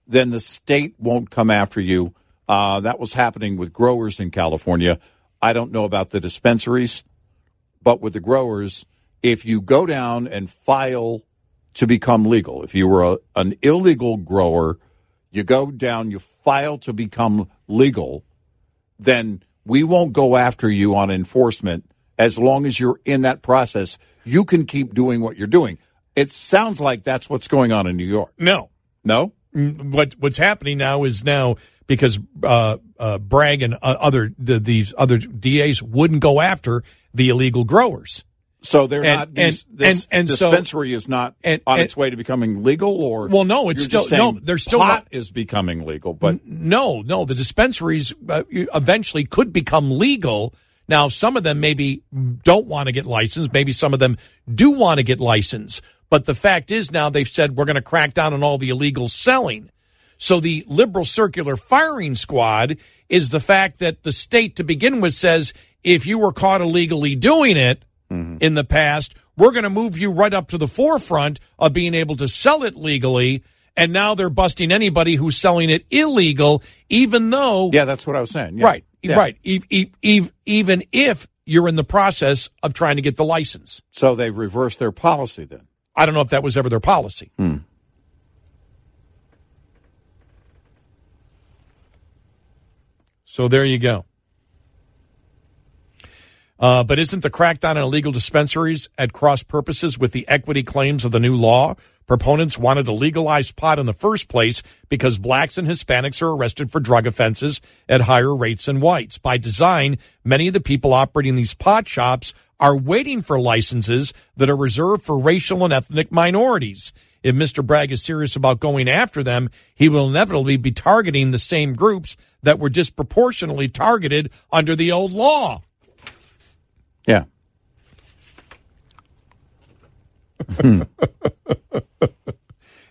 then the state won't come after you. Uh, that was happening with growers in California. I don't know about the dispensaries, but with the growers, if you go down and file to become legal, if you were a, an illegal grower, you go down, you file to become legal, then we won't go after you on enforcement as long as you're in that process. You can keep doing what you're doing. It sounds like that's what's going on in New York. No. No? what what's happening now is now because uh, uh, Bragg and uh, other the, these other DAs wouldn't go after the illegal growers. So they're And- not. These, and- this and- and so- dispensary is not and- on its way to becoming legal, or Well, no, it's still- no, they're still pot not- is becoming legal, but No, no, the dispensaries uh, eventually could become legal. Now, some of them maybe don't want to get licensed. Maybe some of them do want to get licensed. But the fact is now they've said we're going to crack down on all the illegal selling. So the liberal circular firing squad is the fact that the state to begin with says if you were caught illegally doing it mm-hmm. in the past, we're going to move you right up to the forefront of being able to sell it legally. And now they're busting anybody who's selling it illegal, even though. Yeah, that's what I was saying. Yeah. Right, Yeah. right. Even if you're in the process of trying to get the license. So they've reversed their policy then. I don't know if that was ever their policy. So there you go. Uh, but isn't the crackdown on illegal dispensaries at cross purposes with the equity claims of the new law? Proponents wanted to legalize pot in the first place because blacks and Hispanics are arrested for drug offenses at higher rates than whites. By design, many of the people operating these pot shops are waiting for licenses that are reserved for racial and ethnic minorities. If Mr. Bragg is serious about going after them, he will inevitably be targeting the same groups that were disproportionately targeted under the old law. Yeah.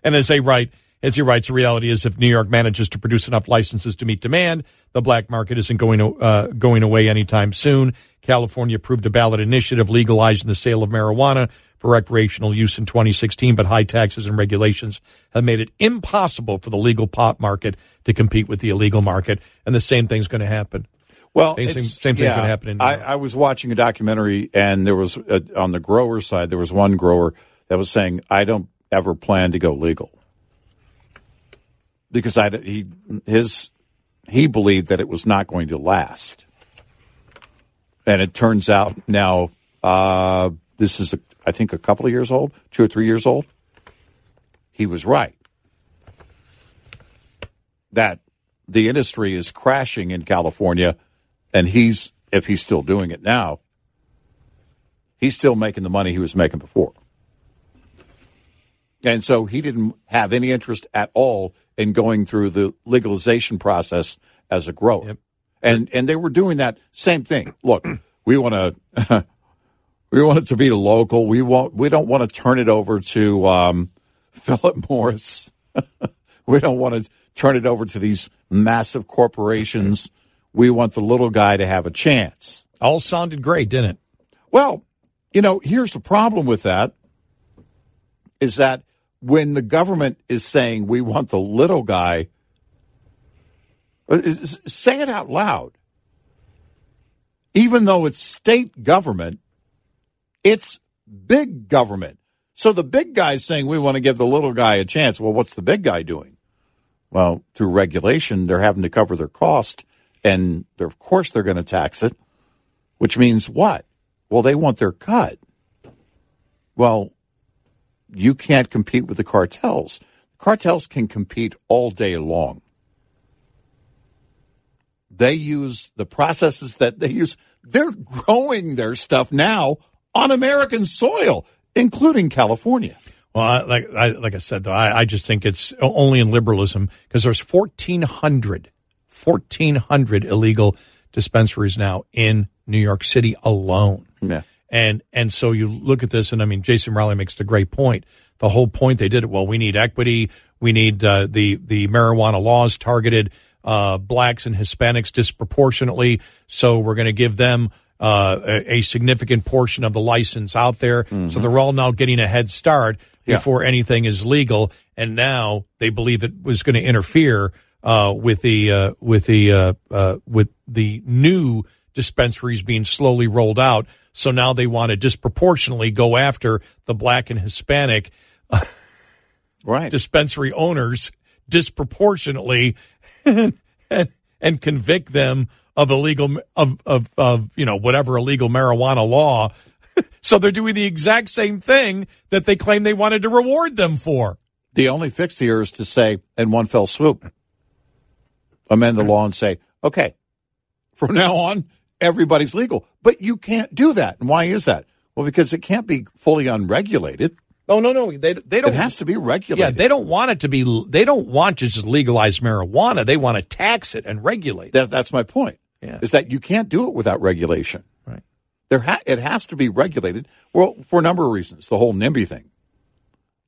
And as they write, as he writes, the reality is if New York manages to produce enough licenses to meet demand, the black market isn't going uh, going away anytime soon. California approved a ballot initiative legalizing the sale of marijuana for recreational use in 2016, but high taxes and regulations have made it impossible for the legal pot market to compete with the illegal market. And the same thing's going to happen. Well, Same- it's- same thing's yeah. gonna happen in New I, I was watching a documentary, and there was uh on the grower side. There was one grower that was saying, "I don't ever plan to go legal because I he his he believed that it was not going to last." And it turns out now uh, this is a, I think a couple of years old, two or three years old. He was right that the industry is crashing in California, and he's if he's still doing it now, he's still making the money he was making before. And so he didn't have any interest at all in going through the legalization process as a grower. And and they were doing that same thing. Look, we want to we want it to be local. We want we don't want to turn it over to um, Philip Morris. we don't want to turn it over to these massive corporations. We want the little guy to have a chance. All sounded great, didn't it? Well, you know, here's the problem with that is that when the government is saying we want the little guy, say it out loud. Even though it's state government, it's big government. So the big guy's saying we want to give the little guy a chance. Well, what's the big guy doing? Well, through regulation, they're having to cover their cost, and of course they're going to tax it, which means what? Well, they want their cut. Well, you can't compete with the cartels. Cartels can compete all day long. They use the processes that they use. They're growing their stuff now on American soil, including California. Well, I, like I, like I said, though, I, I just think it's only in liberalism because there's 1,400, 1,400 illegal dispensaries now in New York City alone. Yeah. And and so you look at this, and I mean, Jason Riley makes the great point. The whole point they did it. Well, we need equity. We need uh, the the marijuana laws targeted uh, blacks and Hispanics disproportionately. So we're going to give them uh, a, a significant portion of the license out there. So they're all now getting a head start Yeah. before anything is legal. And now they believe it was going to interfere uh, with the uh, with the uh, uh, with the new dispensaries being slowly rolled out. So now they want to disproportionately go after the black and Hispanic uh, Right. dispensary owners disproportionately and, and convict them of illegal of, of of you know whatever illegal marijuana law. so they're doing the exact same thing that they claim they wanted to reward them for. The only fix here is to say, in one fell swoop, amend the law and say, okay, from now on, everybody's legal. But you can't do that. And why is that? Well, because it can't be fully unregulated. Oh no no they they don't It has to be regulated. yeah they don't want it to be they don't want to just legalize marijuana they want to tax it and regulate. That, that's my point. Yeah. Is that you can't do it without regulation. Right. There, ha- it has to be regulated. Well, for a number of reasons. The whole NIMBY thing.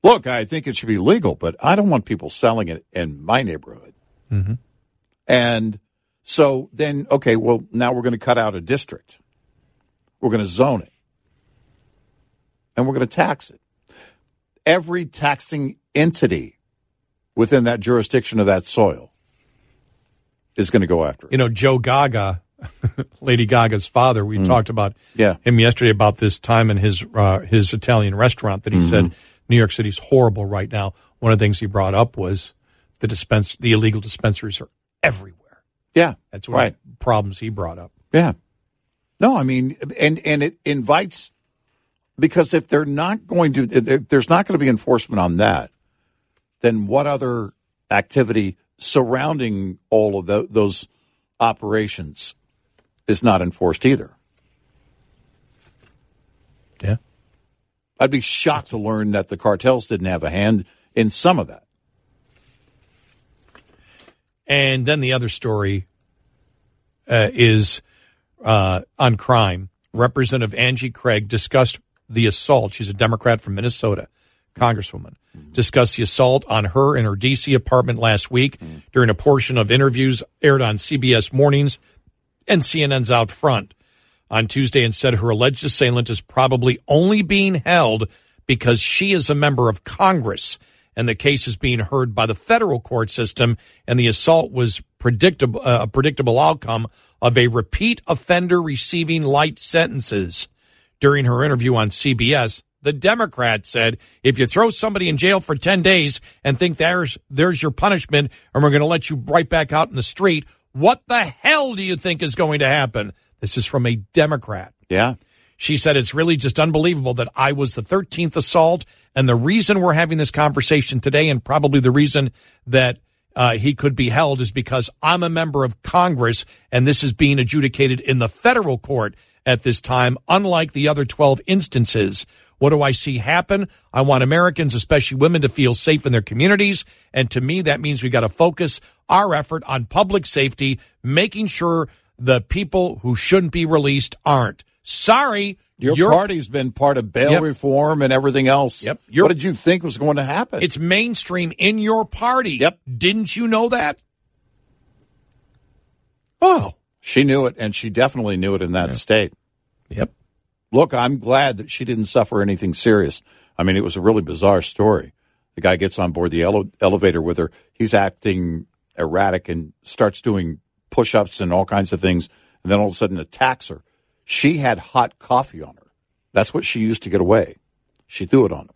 Look, I think it should be legal, but I don't want people selling it in my neighborhood. Mm-hmm. And so then, okay, well, now we're going to cut out a district. We're going to zone it. and we're going to tax it. Every taxing entity within that jurisdiction of that soil is going to go after it. You know, Joe Gaga, Lady Gaga's father. We talked about Yeah. him yesterday about this time in his uh, his Italian restaurant that he said New York City's horrible right now. One of the things he brought up was the dispense the illegal dispensaries are everywhere. Yeah, That's one right. problems he brought up. Yeah. No, I mean, and and it invites because if they're not going to, there's not going to be enforcement on that, then what other activity surrounding all of tho- those operations is not enforced either? Yeah. I'd be shocked to learn that the cartels didn't have a hand in some of that. And then the other story uh, is uh, on crime. Representative Angie Craig discussed the assault. She's a Democrat from Minnesota, Congresswoman. Discussed the assault on her in her D.C. apartment last week during a portion of interviews aired on CBS Mornings and CNN's Out Front on Tuesday and said her alleged assailant is probably only being held because she is a member of Congress and the case is being heard by the federal court system and the assault was predictable uh, a predictable outcome of a repeat offender receiving light sentences. During her interview on CBS the Democrat said if you throw somebody in jail for 10 days and think there's there's your punishment and we're going to let you right back out in the street what the hell do you think is going to happen? This is from a Democrat. Yeah. She said it's really just unbelievable that I was the 13th assault. And the reason we're having this conversation today, and probably the reason that uh, he could be held, is because I'm a member of Congress and this is being adjudicated in the federal court at this time, unlike the other 12 instances. What do I see happen? I want Americans, especially women, to feel safe in their communities. And to me, that means we got to focus our effort on public safety, making sure the people who shouldn't be released aren't. Sorry, Your you're- party's been part of bail Yep. reform and everything else. Yep. You're- What did you think was going to happen? It's mainstream in your party. Yep. Didn't you know that? Oh. she knew it, and she definitely knew it in that state. Yep. Look, I'm glad that she didn't suffer anything serious. I mean, it was a really bizarre story. The guy gets on board the ele- elevator with her. He's acting erratic and starts doing push ups and all kinds of things, and then all of a sudden attacks her. She had hot coffee on her. That's what she used to get away. She threw it on him,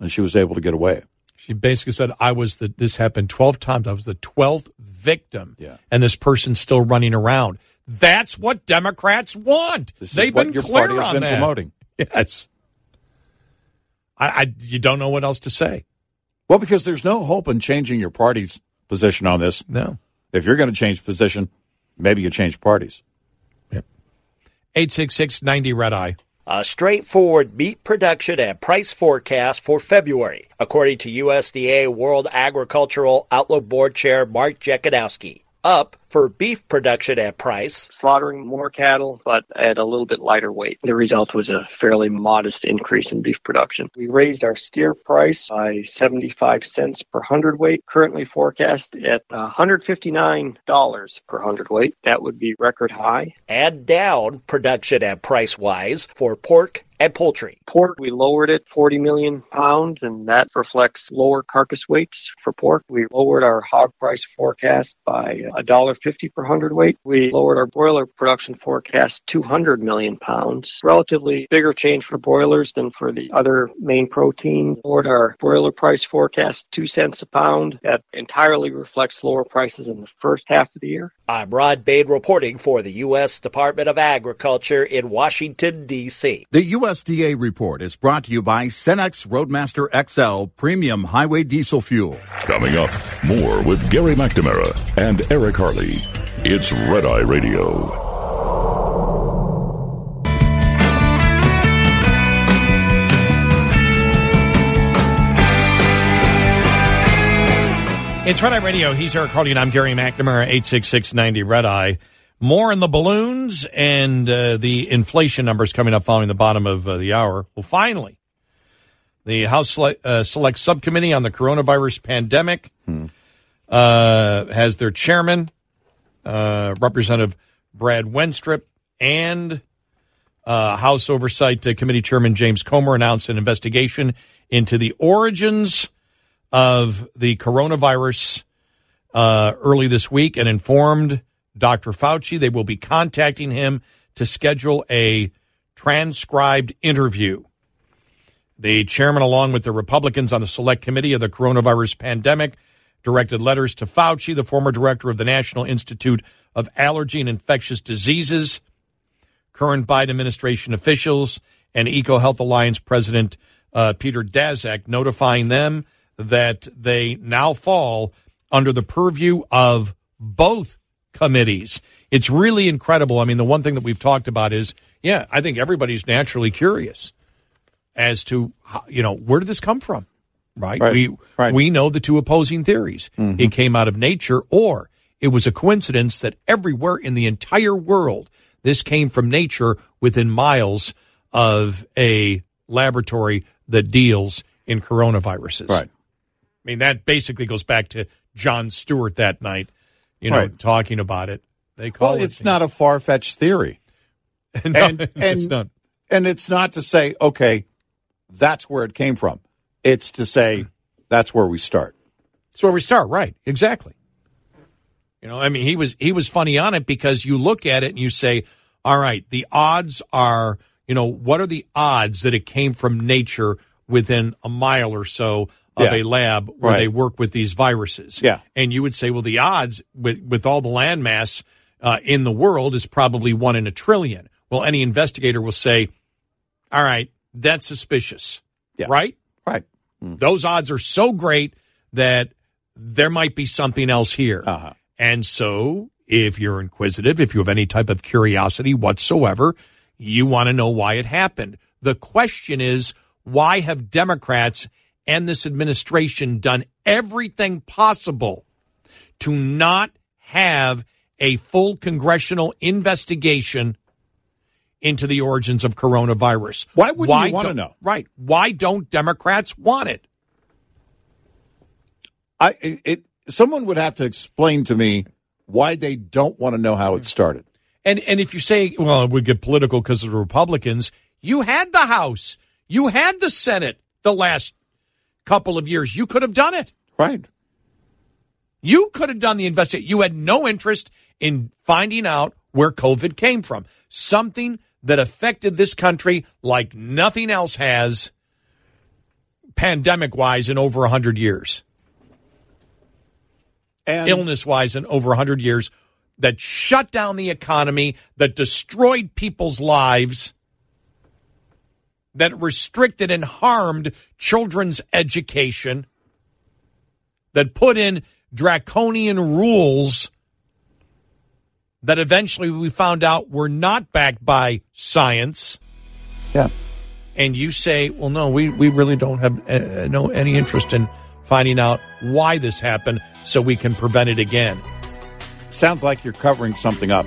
and she was able to get away. She basically said, I was the, this happened 12 times. I was the 12th victim. Yeah. And this person's still running around. That's what Democrats want. This They've been your clear party has on been that. promoting. Yes. I, I, you don't know what else to say. Well, because there's no hope in changing your party's position on this. No. If you're going to change position, maybe you change parties. 866 90 Red Eye. A straightforward meat production and price forecast for February, according to USDA World Agricultural Outlook Board Chair Mark Jekanowski. Up for beef production at price. slaughtering more cattle, but at a little bit lighter weight. The result was a fairly modest increase in beef production. We raised our steer price by 75 cents per hundredweight, currently forecast at $159 per hundredweight. That would be record high. And down production at price wise for pork and poultry. Pork, we lowered it 40 million pounds, and that reflects lower carcass weights for pork. We lowered our hog price forecast by $1.50 per hundredweight. We lowered our broiler production forecast 200 million pounds. Relatively bigger change for broilers than for the other main proteins. Lowered our broiler price forecast 2 cents a pound. That entirely reflects lower prices in the first half of the year. I'm Rod Bain reporting for the U.S. Department of Agriculture in Washington, D.C. The USDA report is brought to you by Cenex Roadmaster XL Premium Highway Diesel Fuel. Coming up, more with Gary McNamara and Eric Harley. It's Red Eye Radio. It's Red Eye Radio. He's Eric Harley, and I'm Gary McNamara, 86690 Red Eye. More in the balloons and uh, the inflation numbers coming up following the bottom of uh, the hour. Well, finally, the House Sele- uh, Select Subcommittee on the Coronavirus Pandemic uh, has their chairman, uh, Representative Brad Wenstrup, and Uh, House Oversight uh, Committee Chairman James Comer announced an investigation into the origins of the coronavirus uh, early this week and informed Dr. Fauci they will be contacting him to schedule a transcribed interview. The chairman, along with the Republicans on the select committee of the coronavirus pandemic, directed letters to Fauci, the former director of the National Institute of Allergy and Infectious Diseases, current Biden administration officials, and EcoHealth Alliance president uh, Peter Daszak, notifying them that they now fall under the purview of both committees. It's really incredible. I mean, the one thing that we've talked about is, yeah, I think everybody's naturally curious as to you know where did this come from, right? Right. We Right. we know the two opposing theories. Mm-hmm. It came out of nature, or it was a coincidence that everywhere in the entire world this came from nature within miles of a laboratory that deals in coronaviruses. Right. I mean, that basically goes back to Jon Stewart that night, you know, Right. talking about it. They call Well, it. it's not a far fetched theory. No, and, it's not. and it's not to say, okay, that's where it came from. It's to say, that's where we start. That's where we start, right? Exactly. You know, I mean, he was he was funny on it because you look at it and you say, all right, the odds are, you know, what are the odds that it came from nature within a mile or so of Yeah. a lab where Right. they work with these viruses? Yeah. and you would say, well, the odds with with all the landmass uh, in the world is probably one in a trillion. Well, any investigator will say, all right, that's suspicious, Yeah. right? Right. Those odds are so great that there might be something else here. Uh-huh. And so, if you're inquisitive, if you have any type of curiosity whatsoever, you want to know why it happened. The question is, why have Democrats and this administration done everything possible to not have a full congressional investigation into the origins of coronavirus? Why wouldn't you wanna don't- know? Right. Why don't Democrats want it? I it, it someone would have to explain to me why they don't want to know how it started. And and if you say, well, it would get political because of the Republicans, you had the House, you had the Senate the last couple of years. You could have done it. Right. You could have done the investigation. You had no interest in finding out where COVID came from. Something that affected this country like nothing else has pandemic wise in over 100 years. And illness wise in over 100 years that shut down the economy, that destroyed people's lives, that restricted and harmed children's education, that put in draconian rules that eventually we found out were not backed by science. yeah. And you say, well, no, we, we really don't have uh, no any interest in finding out why this happened so we can prevent it again. Sounds like you're covering something up.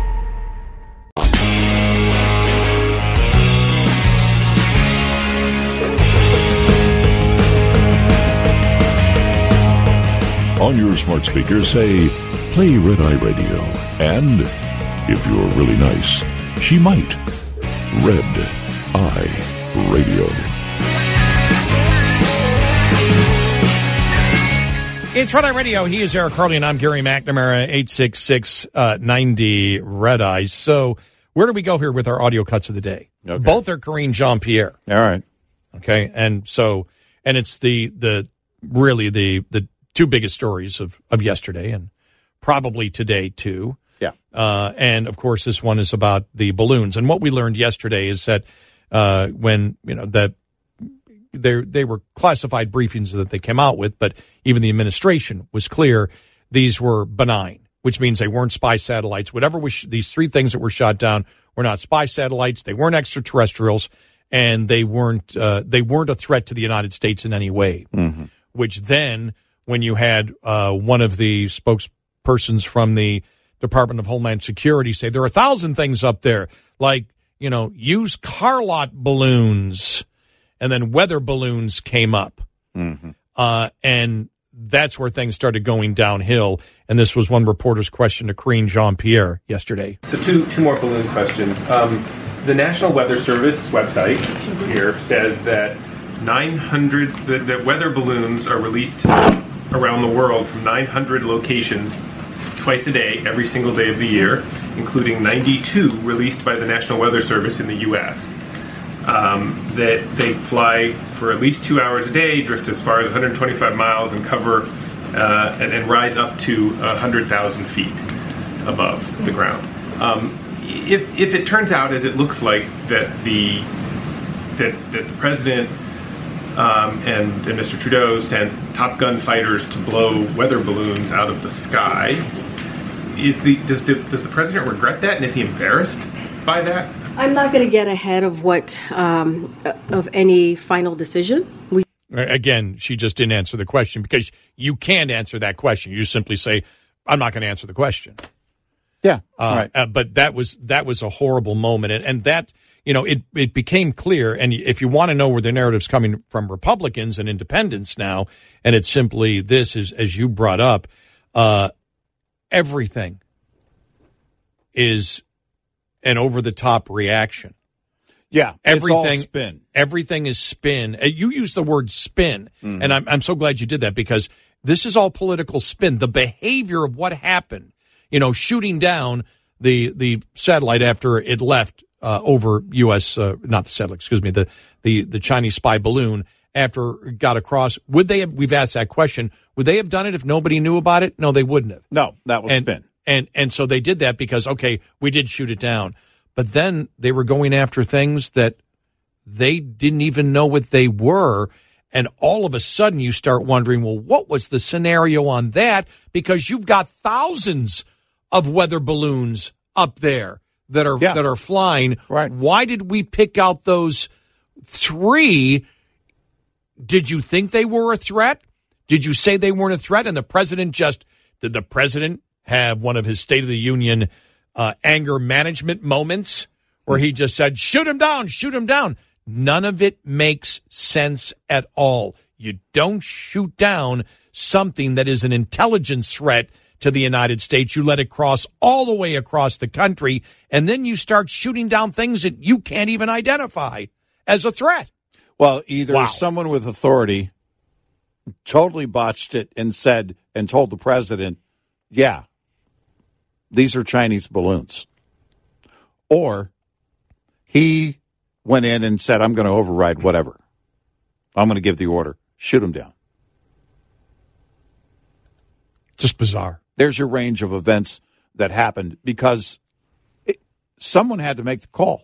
On your smart speaker, say, play Red Eye Radio. And, if you're really nice, she might. Red Eye Radio. It's Red Eye Radio. He is Eric Harley, and I'm Gary McNamara, 866 uh, 90 Red Eyes. So, where do we go here with our audio cuts of the day? Okay. Both are Karine Jean-Pierre. All right. Okay. And so, and it's the, the, really the, the two biggest stories of, of yesterday and probably today too. Yeah. Uh, and of course, this one is about the balloons. And what we learned yesterday is that uh, when you know that they they were classified briefings that they came out with, but even the administration was clear these were benign, which means they weren't spy satellites. Whatever was these three things that were shot down were not spy satellites. They weren't extraterrestrials, and they weren't uh, they weren't a threat to the United States in any way. Mm-hmm. Which then, when you had uh, one of the spokespersons from the Department of Homeland Security say there are a thousand things up there, like you know, use car lot balloons, and then weather balloons came up, Mm-hmm. uh, and that's where things started going downhill. And this was one reporter's question to Karine Jean-Pierre yesterday. So two two more balloon questions. Um, the National Weather Service website here says that 900 the, the weather balloons are released around the world from 900 locations twice a day, every single day of the year, including 92 released by the National Weather Service in the U.S. Um, that they fly for at least two hours a day, drift as far as 125 miles, and cover uh, and, and rise up to 100,000 feet above the ground. Um, if, if it turns out, as it looks like, that the that, that the president um, and, and Mr. Trudeau sent Top Gun fighters to blow weather balloons out of the sky, is the does the does the president regret that, and is he embarrassed by that? I'm not going to get ahead of what um, of any final decision. We Again, she just didn't answer the question because you can't answer that question. You simply say, "I'm not going to answer the question." Yeah, Uh, right. uh, but that was that was a horrible moment, and, and that you know it it became clear. And if you want to know where the narrative's coming from, Republicans and Independents now, and it's simply this is as you brought up, uh, everything is an over the top reaction. Yeah, it's all everything spin. Everything is spin. Uh, You use the word spin, Mhm. and I'm I'm so glad you did that because this is all political spin. The behavior of what happened, you know, shooting down the the satellite after it left uh, over U.S. Uh, not the satellite, excuse me, the the the Chinese spy balloon after it got across. Would they have? We've asked that question. Would they have done it if nobody knew about it? No, they wouldn't have. No, that was and, spin. And and so they did that because okay, we did shoot it down, but then they were going after things that they didn't even know what they were. And all of a sudden, you start wondering, well, what was the scenario on that? Because you've got thousands of weather balloons up there that are that are flying. Right? Why did we pick out those three? Did you think they were a threat? Did you say they weren't a threat? And the president just did the president have one of his State of the Union uh, anger management moments where he just said, "Shoot him down, shoot him down." None of it makes sense at all. You don't shoot down something that is an intelligence threat to the United States. You let it cross all the way across the country, and then you start shooting down things that you can't even identify as a threat. Well, either Wow. someone with authority totally botched it and said and told the president, "Yeah, these are Chinese balloons," or he went in and said, "I'm going to override whatever. I'm going to give the order. Shoot them down." Just bizarre. There's your range of events that happened because it, someone had to make the call.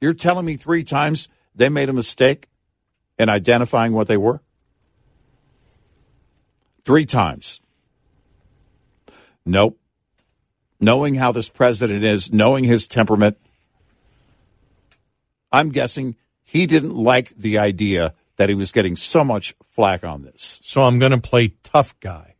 You're telling me three times they made a mistake in identifying what they were? Three times. Nope. Knowing how this president is, knowing his temperament, I'm guessing he didn't like the idea that he was getting so much flack on this. So I'm going to play tough guy.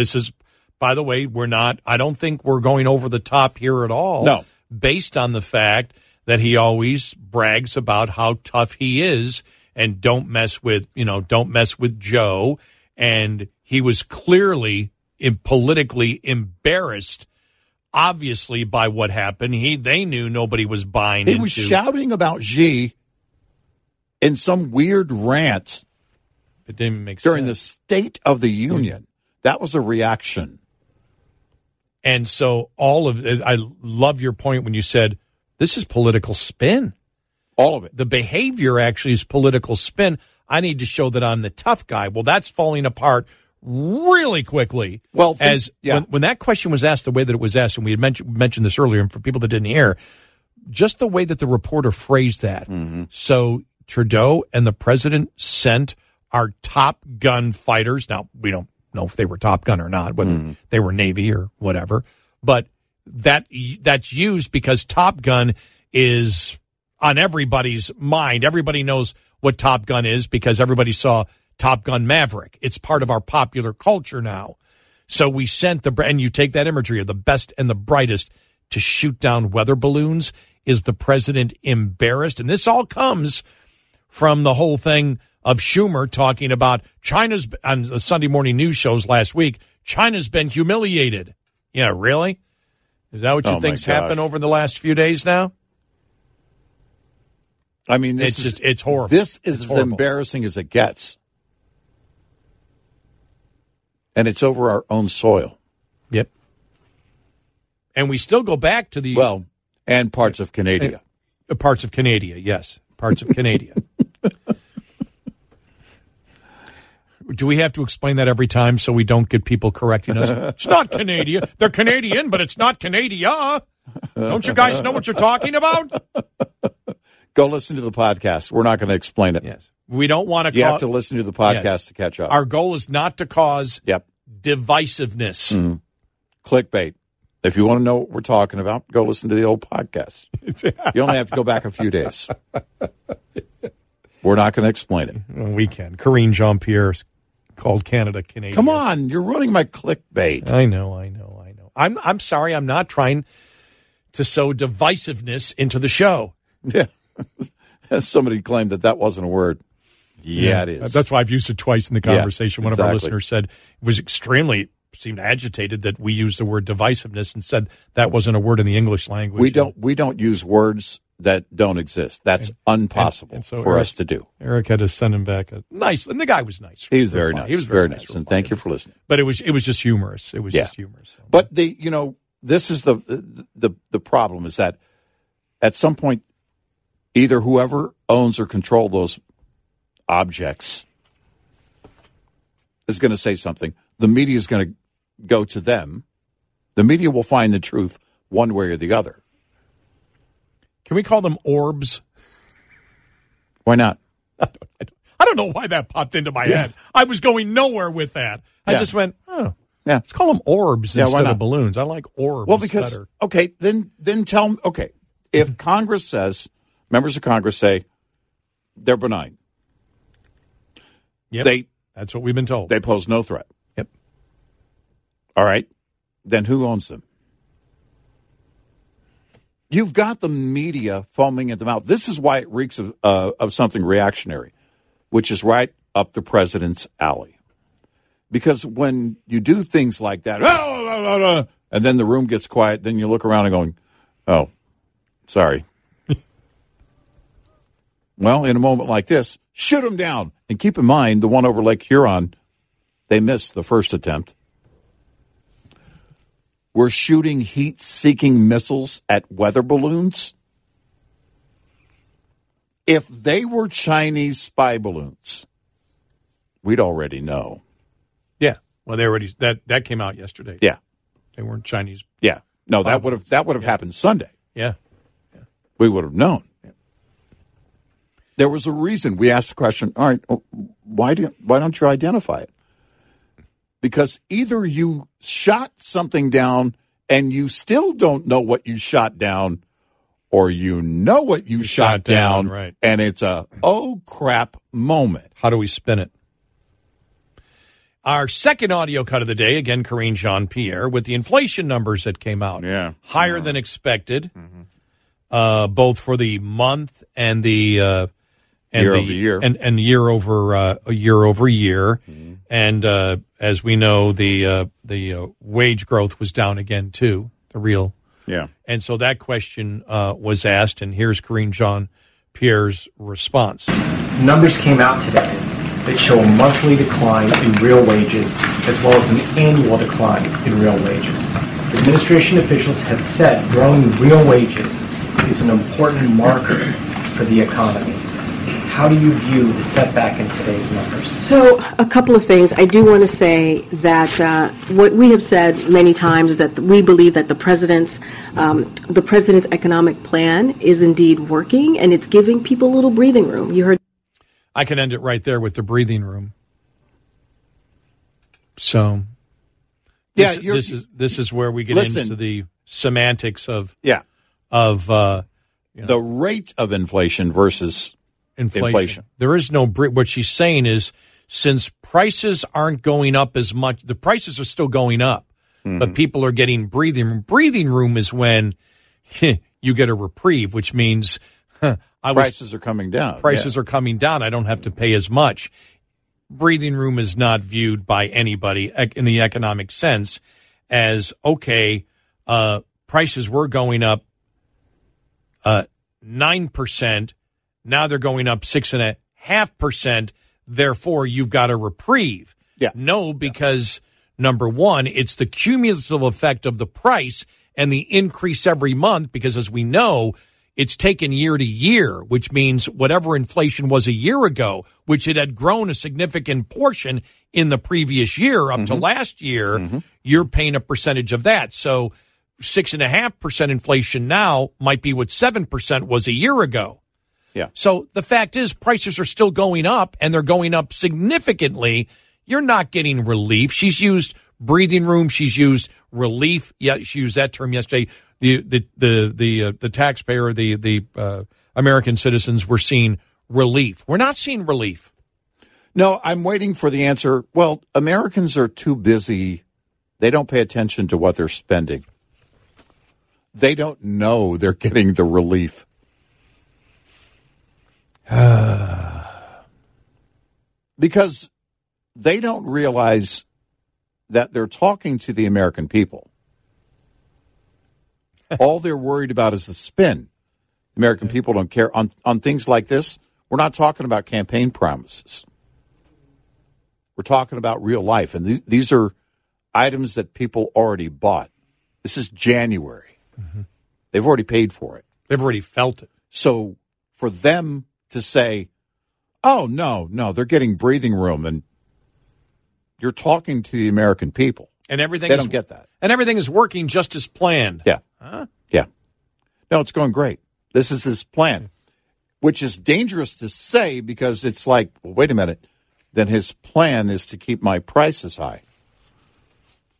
This is, by the way, we're not, I don't think we're going over the top here at all. No. Based on the fact that he always brags about how tough he is and don't mess with, you know, don't mess with Joe. And he was clearly politically embarrassed, obviously, by what happened. He, they knew nobody was buying He into. was shouting about Xi in some weird rant It didn't make sense during sense. the State of the Union. That was a reaction. And so all of I love your point when you said this is political spin. All of it. The behavior actually is political spin. I need to show that I'm the tough guy. Well, that's falling apart really quickly. Well, think- as yeah. when, when that question was asked the way that it was asked, and we had mentioned, mentioned this earlier, and for people that didn't hear, just the way that the reporter phrased that. Mm-hmm. So Trudeau and the president sent our top gun fighters. Now, we don't know if they were top gun or not, whether mm-hmm. they were Navy or whatever, but that that's used because Top Gun is on everybody's mind. Everybody knows what Top Gun is because everybody saw Top Gun Maverick. It's part of our popular culture now. So we sent the and you take that imagery of the best and the brightest to shoot down weather balloons. Is the president embarrassed? And this all comes from the whole thing of Schumer talking about China's on the Sunday morning news shows last week. China's been humiliated. Yeah, really? Is that what you Oh, think's happened over the last few days now? I mean, this It's is just- it's horrible. This is It's as embarrassing as it gets, and it's over our own soil. Yep. And we still go back to the Well, and parts of Canada. parts of Canada. Yes, parts of Canada. Do we have to explain that every time so we don't get people correcting us? It's not Canadian. They're Canadian, but it's not Canada. Don't you guys know what you're talking about? Go listen to the podcast. We're not going to explain it. Yes. We don't want to. You have to listen to the podcast Yes. to catch up. Our goal is not to cause yep. divisiveness. Mhm. Clickbait. If you want to know what we're talking about, go listen to the old podcast. you only have to go back a few days. We're not going to explain it. We can. Karine Jean-Pierre called Canada Canadian. Come on, you're ruining my clickbait. I know, I know, I know. I'm I'm sorry. I'm not trying to sow divisiveness into the show. Yeah. Somebody claimed that that wasn't a word. Yeah, it is. That's why I've used it twice in the Yeah, conversation. One of our listeners said it was extremely seemed agitated that we used the word divisiveness and said that wasn't a word in the English language. we don't we don't use words that don't exist. That's impossible and so for Eric- us to do. Eric had to send him back a nice, and the guy was nice. He was very nice. He was very, very, nice, nice. and thank you for listening. But it was it was just humorous. It was Yeah. just humorous. But the you know this is the the the problem is that at some point either whoever owns or control those objects is going to say something. The media is going to go to them. The media will find the truth one way or the other. Can we call them orbs? Why not? I don't know why that popped into my Yeah. head. I was going nowhere with that. I Yeah. just went, oh, Yeah. let's call them orbs Yeah, instead of balloons. I like orbs. Well, because better. okay, then then tell me. Okay, if Congress says members of Congress say they're benign, Yep. they that's what we've been told. they pose no threat. Yep. All right, then who owns them? You've got the media foaming at the mouth. This is why it reeks of, uh, of something reactionary, which is right up the president's alley. Because when you do things like that, "Oh, oh, oh, oh," and then the room gets quiet, then you look around and going, "Oh, sorry." well, in a moment like this, shoot them down, and keep in mind the one over Lake Huron, they missed the first attempt. We're shooting heat-seeking missiles at weather balloons. If they were Chinese spy balloons, we'd already know. Yeah. Well, they already that that came out yesterday. Yeah. They weren't Chinese. Yeah. No, that would have that would have happened Sunday. Yeah. We would have known. There was a reason we asked the question. All right, why do why don't you identify it? Because either you shot something down and you still don't know what you shot down, or you know what you, shot, shot down, down, right. and it's a oh crap moment. How do we spin it? Our second audio cut of the day, again, Karine Jean-Pierre, with the inflation numbers that came out. Yeah. Higher than expected, uh, both for the month and the. Uh, and Year the- over year. and and year over uh, year over year, and uh, as we know, the uh, the uh, wage growth was down again too. The real Yeah. and so that question uh, was asked, and here's Karine Jean Pierre's response. Numbers came out today that show a monthly decline in real wages as well as an annual decline in real wages. Administration officials have said growing real wages is an important marker for the economy. How do you view the setback in today's numbers? So, a couple of things. I do want to say that uh, what we have said many times is that we believe that the president's um, the president's economic plan is indeed working, and it's giving people a little breathing room. You heard. I can end it right there with the breathing room. So, Yeah, this, you're- this is this is where we get Listen. into the semantics of Yeah. of uh, you know, The rate of inflation versus inflation. inflation. There is no what she's saying is since prices aren't going up as much, the prices are still going up, Mm-hmm. but people are getting breathing room. Breathing room is when you get a reprieve, which means I was, prices are coming down. prices are coming down. I don't have to pay as much. Breathing room is not viewed by anybody in the economic sense as okay. Uh, prices were going up uh, nine percent. Now they're going up six and a half percent. Therefore, you've got a reprieve. Yeah. No, because number one, it's the cumulative effect of the price and the increase every month. Because as we know, it's taken year to year, which means whatever inflation was a year ago, which it had grown a significant portion in the previous year up to mm-hmm. last year, mm-hmm. you're paying a percentage of that. So six and a half percent inflation now might be what seven percent was a year ago. Yeah. So the fact is prices are still going up and they're going up significantly. You're not getting relief. She's used breathing room. She's used relief. Yeah, she used that term yesterday. The the the the uh, the taxpayer, the the uh, American citizens were seeing relief. We're not seeing relief. No, I'm waiting for the answer. Well, Americans are too busy. They don't pay attention to what they're spending. They don't know they're getting the relief. because they don't realize that they're talking to the American people. All they're worried about is the spin. American people don't care on on things like this. We're not talking about campaign promises. We're talking about real life, and these these are items that people already bought. This is January. Mm-hmm. They've already paid for it. They've already felt it. So for them to say, "Oh no, no, they're getting breathing room," and you're talking to the American people, And everything they is, don't get that. And everything is working just as planned. Yeah. Huh? Yeah. No, it's going great. This is his plan, which is dangerous to say because it's like, well, wait a minute. Then his plan is to keep my prices high.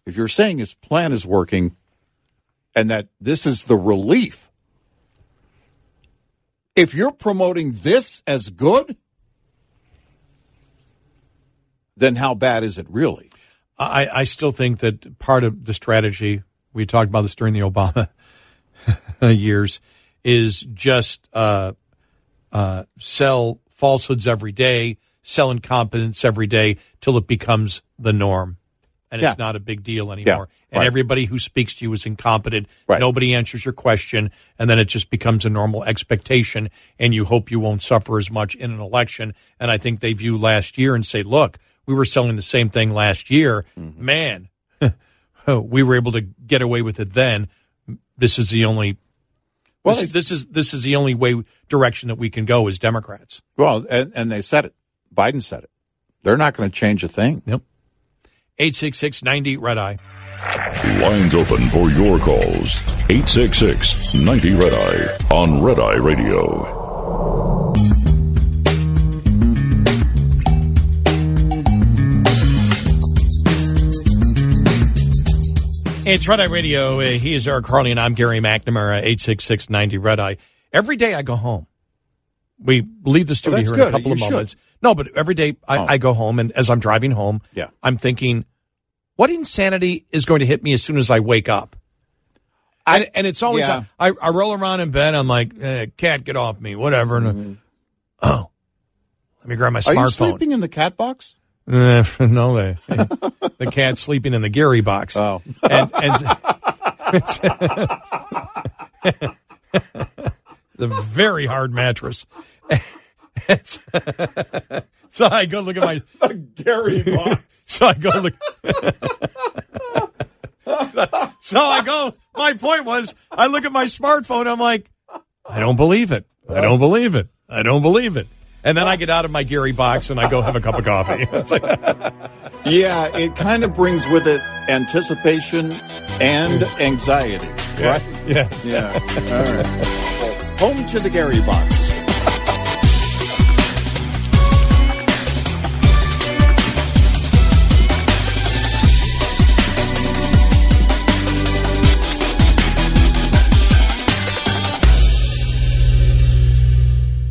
If you're saying his plan is working and that this is the relief, if you're promoting this as good, then how bad is it really? I, I still think that part of the strategy we talked about this during the Obama years is just uh, uh, sell falsehoods every day, sell incompetence every day till it becomes the norm, and Yeah. it's not a big deal anymore. And right. everybody who speaks to you is incompetent. Right. Nobody answers your question, and then it just becomes a normal expectation, and you hope you won't suffer as much in an election. And I think they view last year and say, "Look, we were selling the same thing last year. Mm-hmm. Man, we were able to get away with it then. This is the only." Well, this, this is this is the only way direction that we can go as Democrats. Well, and, and they said it. Biden said it. They're not going to change a thing. Yep. 866 90 Red Eye. Lines open for your calls. 866 90 Red Eye on Red Eye Radio. It's Red Eye Radio. Uh, he is Eric Harley, and I'm Gary McNamara, 866 90 Red Eye. Every day I go home. We leave the studio that's here in a couple You of should. moments. No, but every day I, Oh. I go home, and as I'm driving home, Yeah. I'm thinking, what insanity is going to hit me as soon as I wake up? and, and it's always, yeah. I, I roll around in bed, I'm like, eh, cat, get off me, whatever. And, Oh, let me grab my Mm-hmm. Are you sleeping in the cat box? Eh, no, they, the cat's sleeping in the Gary box. Oh. and, and it's, a very hard mattress. It's- so I go look at my Gary box. so I go look. so I go. My point was, I look at my smartphone. I'm like, I don't believe it. I don't believe it. I don't believe it. and then I get out of my Gary box and I go have a cup of coffee. It's like, Yeah, it kind of brings with it anticipation and anxiety, right? Yes. Yeah. All right. Home to the Gary box.